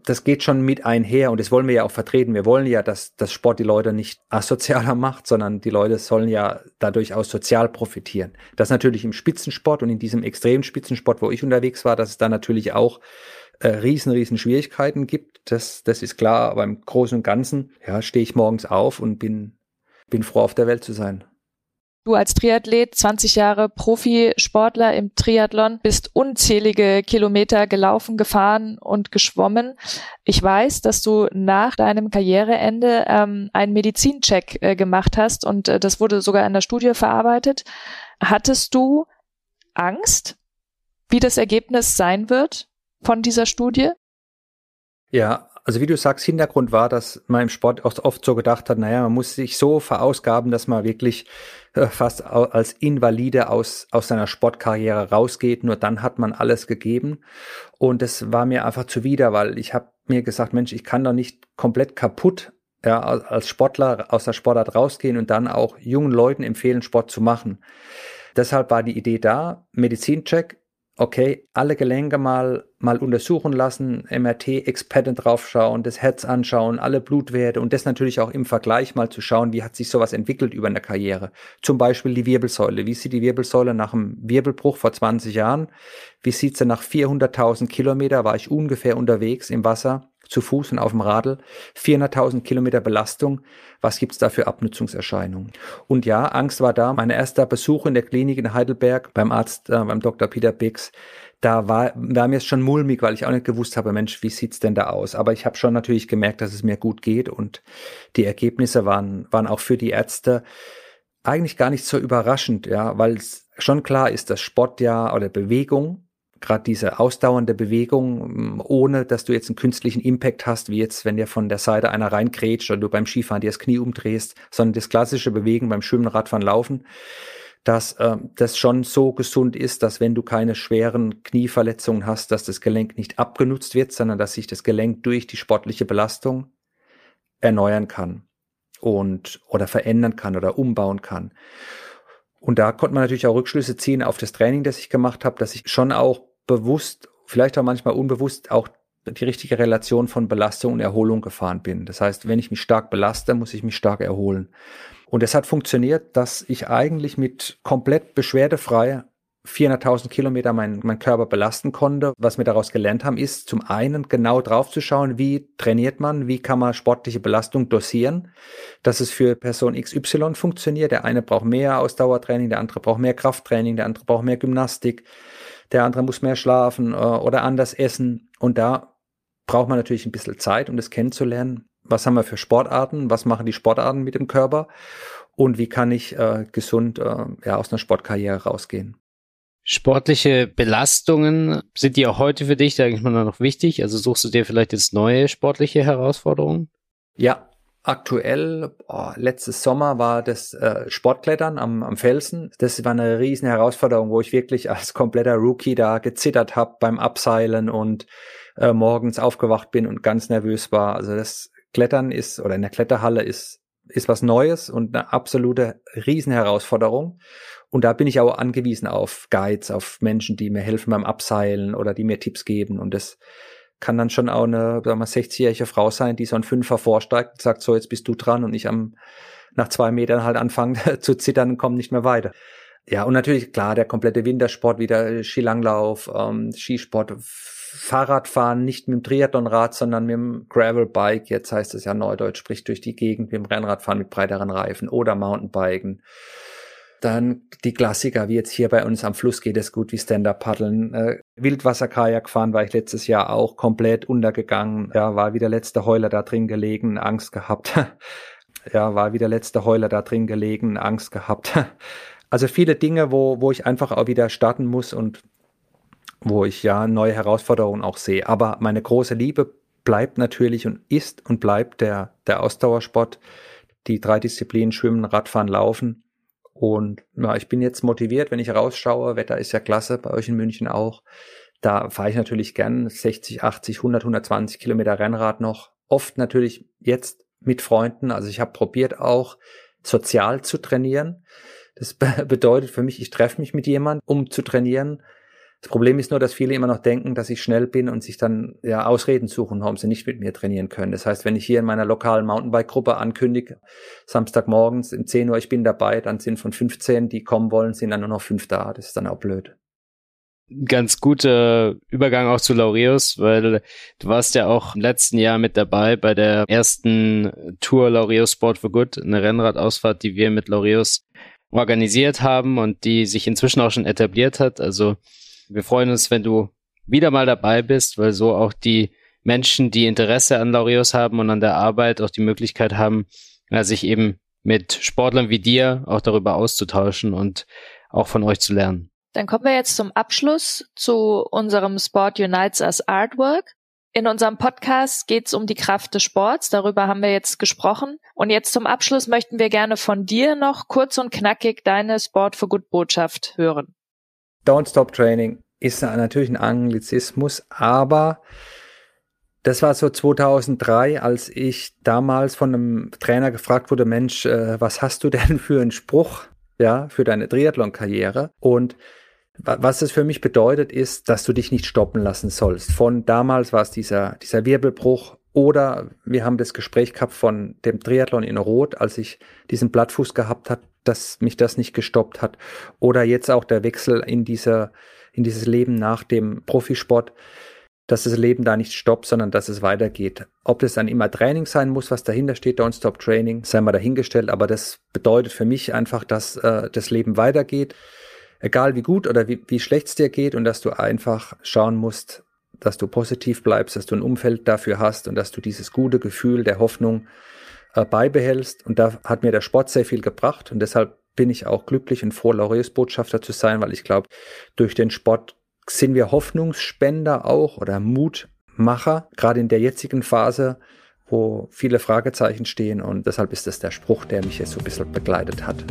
Das geht schon mit einher und das wollen wir ja auch vertreten. Wir wollen ja, dass das Sport die Leute nicht asozialer macht, sondern die Leute sollen ja dadurch auch sozial profitieren. Das natürlich im Spitzensport und in diesem extremen Spitzensport, wo ich unterwegs war, dass es da natürlich auch äh, riesen, riesen Schwierigkeiten gibt. Das, das ist klar, aber im Großen und Ganzen, ja, stehe ich morgens auf und bin, bin froh, auf der Welt zu sein. Du als Triathlet, 20 Jahre Profisportler im Triathlon, bist unzählige Kilometer gelaufen, gefahren und geschwommen. Ich weiß, dass du nach deinem Karriereende ähm, einen Medizincheck äh, gemacht hast und äh, das wurde sogar in der Studie verarbeitet. Hattest du Angst, wie das Ergebnis sein wird? von dieser Studie? Ja, also wie du sagst, Hintergrund war, dass man im Sport oft, oft so gedacht hat, naja, man muss sich so verausgaben, dass man wirklich äh, fast als Invalide aus, aus seiner Sportkarriere rausgeht. Nur dann hat man alles gegeben. Und das war mir einfach zuwider, weil ich habe mir gesagt, Mensch, ich kann doch nicht komplett kaputt ja, als Sportler aus der Sportart rausgehen und dann auch jungen Leuten empfehlen, Sport zu machen. Deshalb war die Idee da, Medizincheck, okay, alle Gelenke mal, mal untersuchen lassen, MRT-Experten draufschauen, das Herz anschauen, alle Blutwerte und das natürlich auch im Vergleich mal zu schauen, wie hat sich sowas entwickelt über eine Karriere. Zum Beispiel die Wirbelsäule. Wie sieht die Wirbelsäule nach einem Wirbelbruch vor 20 Jahren? Wie sieht sie nach 400.000 Kilometer? War ich ungefähr unterwegs im Wasser? Zu Fuß und auf dem Radl, 400.000 Kilometer Belastung. Was gibt's da für Abnutzungserscheinungen? Und ja, Angst war da. Mein erster Besuch in der Klinik in Heidelberg beim Arzt, äh, beim Dr. Peter Bix, da war, war mir es schon mulmig, weil ich auch nicht gewusst habe, Mensch, wie sieht's denn da aus? Aber ich habe schon natürlich gemerkt, dass es mir gut geht und die Ergebnisse waren, waren auch für die Ärzte eigentlich gar nicht so überraschend, ja, weil es schon klar ist, dass Sport ja oder Bewegung gerade diese ausdauernde Bewegung, ohne dass du jetzt einen künstlichen Impact hast, wie jetzt, wenn dir von der Seite einer reinkrätscht oder du beim Skifahren dir das Knie umdrehst, sondern das klassische Bewegen beim Schwimmen, Radfahren, Laufen, dass äh, das schon so gesund ist, dass wenn du keine schweren Knieverletzungen hast, dass das Gelenk nicht abgenutzt wird, sondern dass sich das Gelenk durch die sportliche Belastung erneuern kann und oder verändern kann oder umbauen kann. Und da konnte man natürlich auch Rückschlüsse ziehen auf das Training, das ich gemacht habe, dass ich schon auch bewusst, vielleicht auch manchmal unbewusst, auch die richtige Relation von Belastung und Erholung gefahren bin. Das heißt, wenn ich mich stark belaste, muss ich mich stark erholen. Und es hat funktioniert, dass ich eigentlich mit komplett beschwerdefrei 400.000 Kilometer mein, mein Körper belasten konnte. Was wir daraus gelernt haben, ist zum einen genau drauf zu schauen, wie trainiert man, wie kann man sportliche Belastung dosieren, dass es für Person XY funktioniert. Der eine braucht mehr Ausdauertraining, der andere braucht mehr Krafttraining, der andere braucht mehr Gymnastik der andere muss mehr schlafen äh, oder anders essen. Und da braucht man natürlich ein bisschen Zeit, um das kennenzulernen. Was haben wir für Sportarten? Was machen die Sportarten mit dem Körper? Und wie kann ich äh, gesund äh, ja, aus einer Sportkarriere rausgehen? Sportliche Belastungen, sind die auch heute für dich, denke ich mal, noch wichtig? Also suchst du dir vielleicht jetzt neue sportliche Herausforderungen? Ja, aktuell, oh, letztes Sommer war das äh, Sportklettern am, am Felsen. Das war eine riesen Herausforderung, wo ich wirklich als kompletter Rookie da gezittert habe beim Abseilen und äh, morgens aufgewacht bin und ganz nervös war. Also das Klettern ist oder in der Kletterhalle ist ist was Neues und eine absolute Riesenherausforderung. Und da bin ich auch angewiesen auf Guides, auf Menschen, die mir helfen beim Abseilen oder die mir Tipps geben. Und das kann dann schon auch eine, sagen wir, 60-jährige Frau sein, die so ein Fünfer vorsteigt und sagt, so, jetzt bist du dran und ich am, nach zwei Metern halt anfange (laughs) zu zittern und komme nicht mehr weiter. Ja, und natürlich, klar, der komplette Wintersport, wieder Skilanglauf, ähm, Skisport, Fahrradfahren, nicht mit dem Triathlonrad, sondern mit dem Gravelbike, jetzt heißt es ja Neudeutsch, sprich durch die Gegend, mit dem Rennradfahren mit breiteren Reifen oder Mountainbiken. Dann die Klassiker, wie jetzt hier bei uns am Fluss geht es gut, wie Stand-Up-Paddeln. Äh, Wildwasserkajak fahren war ich letztes Jahr auch komplett untergegangen. Ja, war wieder letzte Heuler da drin gelegen, Angst gehabt. (laughs) ja, war wieder letzte Heuler da drin gelegen, Angst gehabt. (laughs) also viele Dinge, wo, wo ich einfach auch wieder starten muss und wo ich ja neue Herausforderungen auch sehe. Aber meine große Liebe bleibt natürlich und ist und bleibt der, der Ausdauersport. Die drei Disziplinen Schwimmen, Radfahren, Laufen. Und ja, ich bin jetzt motiviert, wenn ich rausschaue. Wetter ist ja klasse, bei euch in München auch. Da fahre ich natürlich gern 60, 80, 100, 120 Kilometer Rennrad noch. Oft natürlich jetzt mit Freunden. Also ich habe probiert auch sozial zu trainieren. Das (laughs) bedeutet für mich, ich treffe mich mit jemandem, um zu trainieren. Das Problem ist nur, dass viele immer noch denken, dass ich schnell bin und sich dann ja Ausreden suchen, warum sie nicht mit mir trainieren können. Das heißt, wenn ich hier in meiner lokalen Mountainbike-Gruppe ankündige, Samstagmorgens um 10 Uhr, ich bin dabei, dann sind von 15, die kommen wollen, sind dann nur noch fünf da. Das ist dann auch blöd ganz guter Übergang auch zu Laureus, weil du warst ja auch im letzten Jahr mit dabei bei der ersten Tour Laureus Sport for Good, eine Rennradausfahrt, die wir mit Laureus organisiert haben und die sich inzwischen auch schon etabliert hat. Also wir freuen uns, wenn du wieder mal dabei bist, weil so auch die Menschen, die Interesse an Laureus haben und an der Arbeit, auch die Möglichkeit haben, ja, sich eben mit Sportlern wie dir auch darüber auszutauschen und auch von euch zu lernen. Dann kommen wir jetzt zum Abschluss zu unserem Sport Unites as Artwork. In unserem Podcast geht es um die Kraft des Sports. Darüber haben wir jetzt gesprochen. Und jetzt zum Abschluss möchten wir gerne von dir noch kurz und knackig deine Sport for Good Botschaft hören. Don't Stop Training ist natürlich ein Anglizismus, aber das war so 2003, als ich damals von einem Trainer gefragt wurde, Mensch, äh, was hast du denn für einen Spruch? ja, für deine Triathlon-Karriere. Und was es für mich bedeutet, ist, dass du dich nicht stoppen lassen sollst. Von damals war es dieser, dieser Wirbelbruch oder wir haben das Gespräch gehabt von dem Triathlon in Rot, als ich diesen Blattfuß gehabt hat, dass mich das nicht gestoppt hat. Oder jetzt auch der Wechsel in dieser, in dieses Leben nach dem Profisport, dass das Leben da nicht stoppt, sondern dass es weitergeht. Ob das dann immer Training sein muss, was dahinter steht, Don't Stop Training, sei mal dahingestellt, aber das bedeutet für mich einfach, dass äh, das Leben weitergeht egal wie gut oder wie, wie schlecht es dir geht und dass du einfach schauen musst, dass du positiv bleibst, dass du ein Umfeld dafür hast und dass du dieses gute Gefühl der Hoffnung äh, beibehältst. Und da hat mir der Sport sehr viel gebracht und deshalb bin ich auch glücklich und froh, Laureus-Botschafter zu sein, weil ich glaube, durch den Sport sind wir Hoffnungsspender auch oder Mutmacher, gerade in der jetzigen Phase, wo viele Fragezeichen stehen und deshalb ist das der Spruch, der mich jetzt so ein bisschen begleitet hat.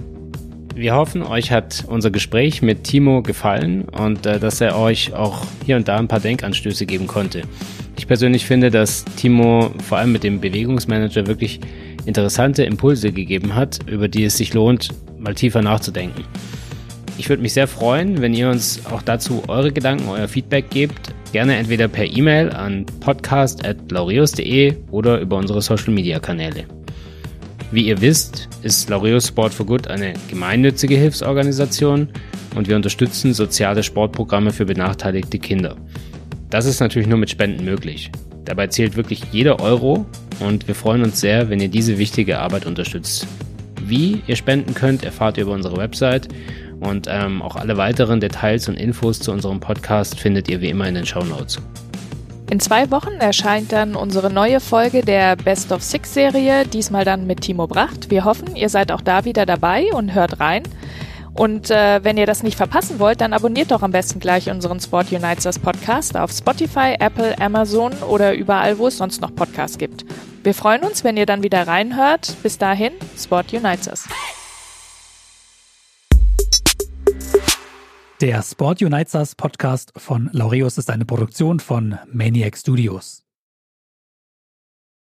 Wir hoffen, euch hat unser Gespräch mit Timo gefallen und äh, dass er euch auch hier und da ein paar Denkanstöße geben konnte. Ich persönlich finde, dass Timo vor allem mit dem Bewegungsmanager wirklich interessante Impulse gegeben hat, über die es sich lohnt, mal tiefer nachzudenken. Ich würde mich sehr freuen, wenn ihr uns auch dazu eure Gedanken, euer Feedback gebt. Gerne entweder per E-Mail an podcast.laureus.de oder über unsere Social Media Kanäle. Wie ihr wisst, ist Laureus Sport for Good eine gemeinnützige Hilfsorganisation und wir unterstützen soziale Sportprogramme für benachteiligte Kinder. Das ist natürlich nur mit Spenden möglich. Dabei zählt wirklich jeder Euro und wir freuen uns sehr, wenn ihr diese wichtige Arbeit unterstützt. Wie ihr spenden könnt, erfahrt ihr über unsere Website und ähm, auch alle weiteren Details und Infos zu unserem Podcast findet ihr wie immer in den Show Notes. In zwei Wochen erscheint dann unsere neue Folge der Best of Six Serie, diesmal dann mit Timo Bracht. Wir hoffen, ihr seid auch da wieder dabei und hört rein. Und äh, wenn ihr das nicht verpassen wollt, dann abonniert doch am besten gleich unseren Sport Unites Podcast auf Spotify, Apple, Amazon oder überall, wo es sonst noch Podcasts gibt. Wir freuen uns, wenn ihr dann wieder reinhört. Bis dahin, Sport Unites Der Sport Unites Us Podcast von Laureus ist eine Produktion von Maniac Studios.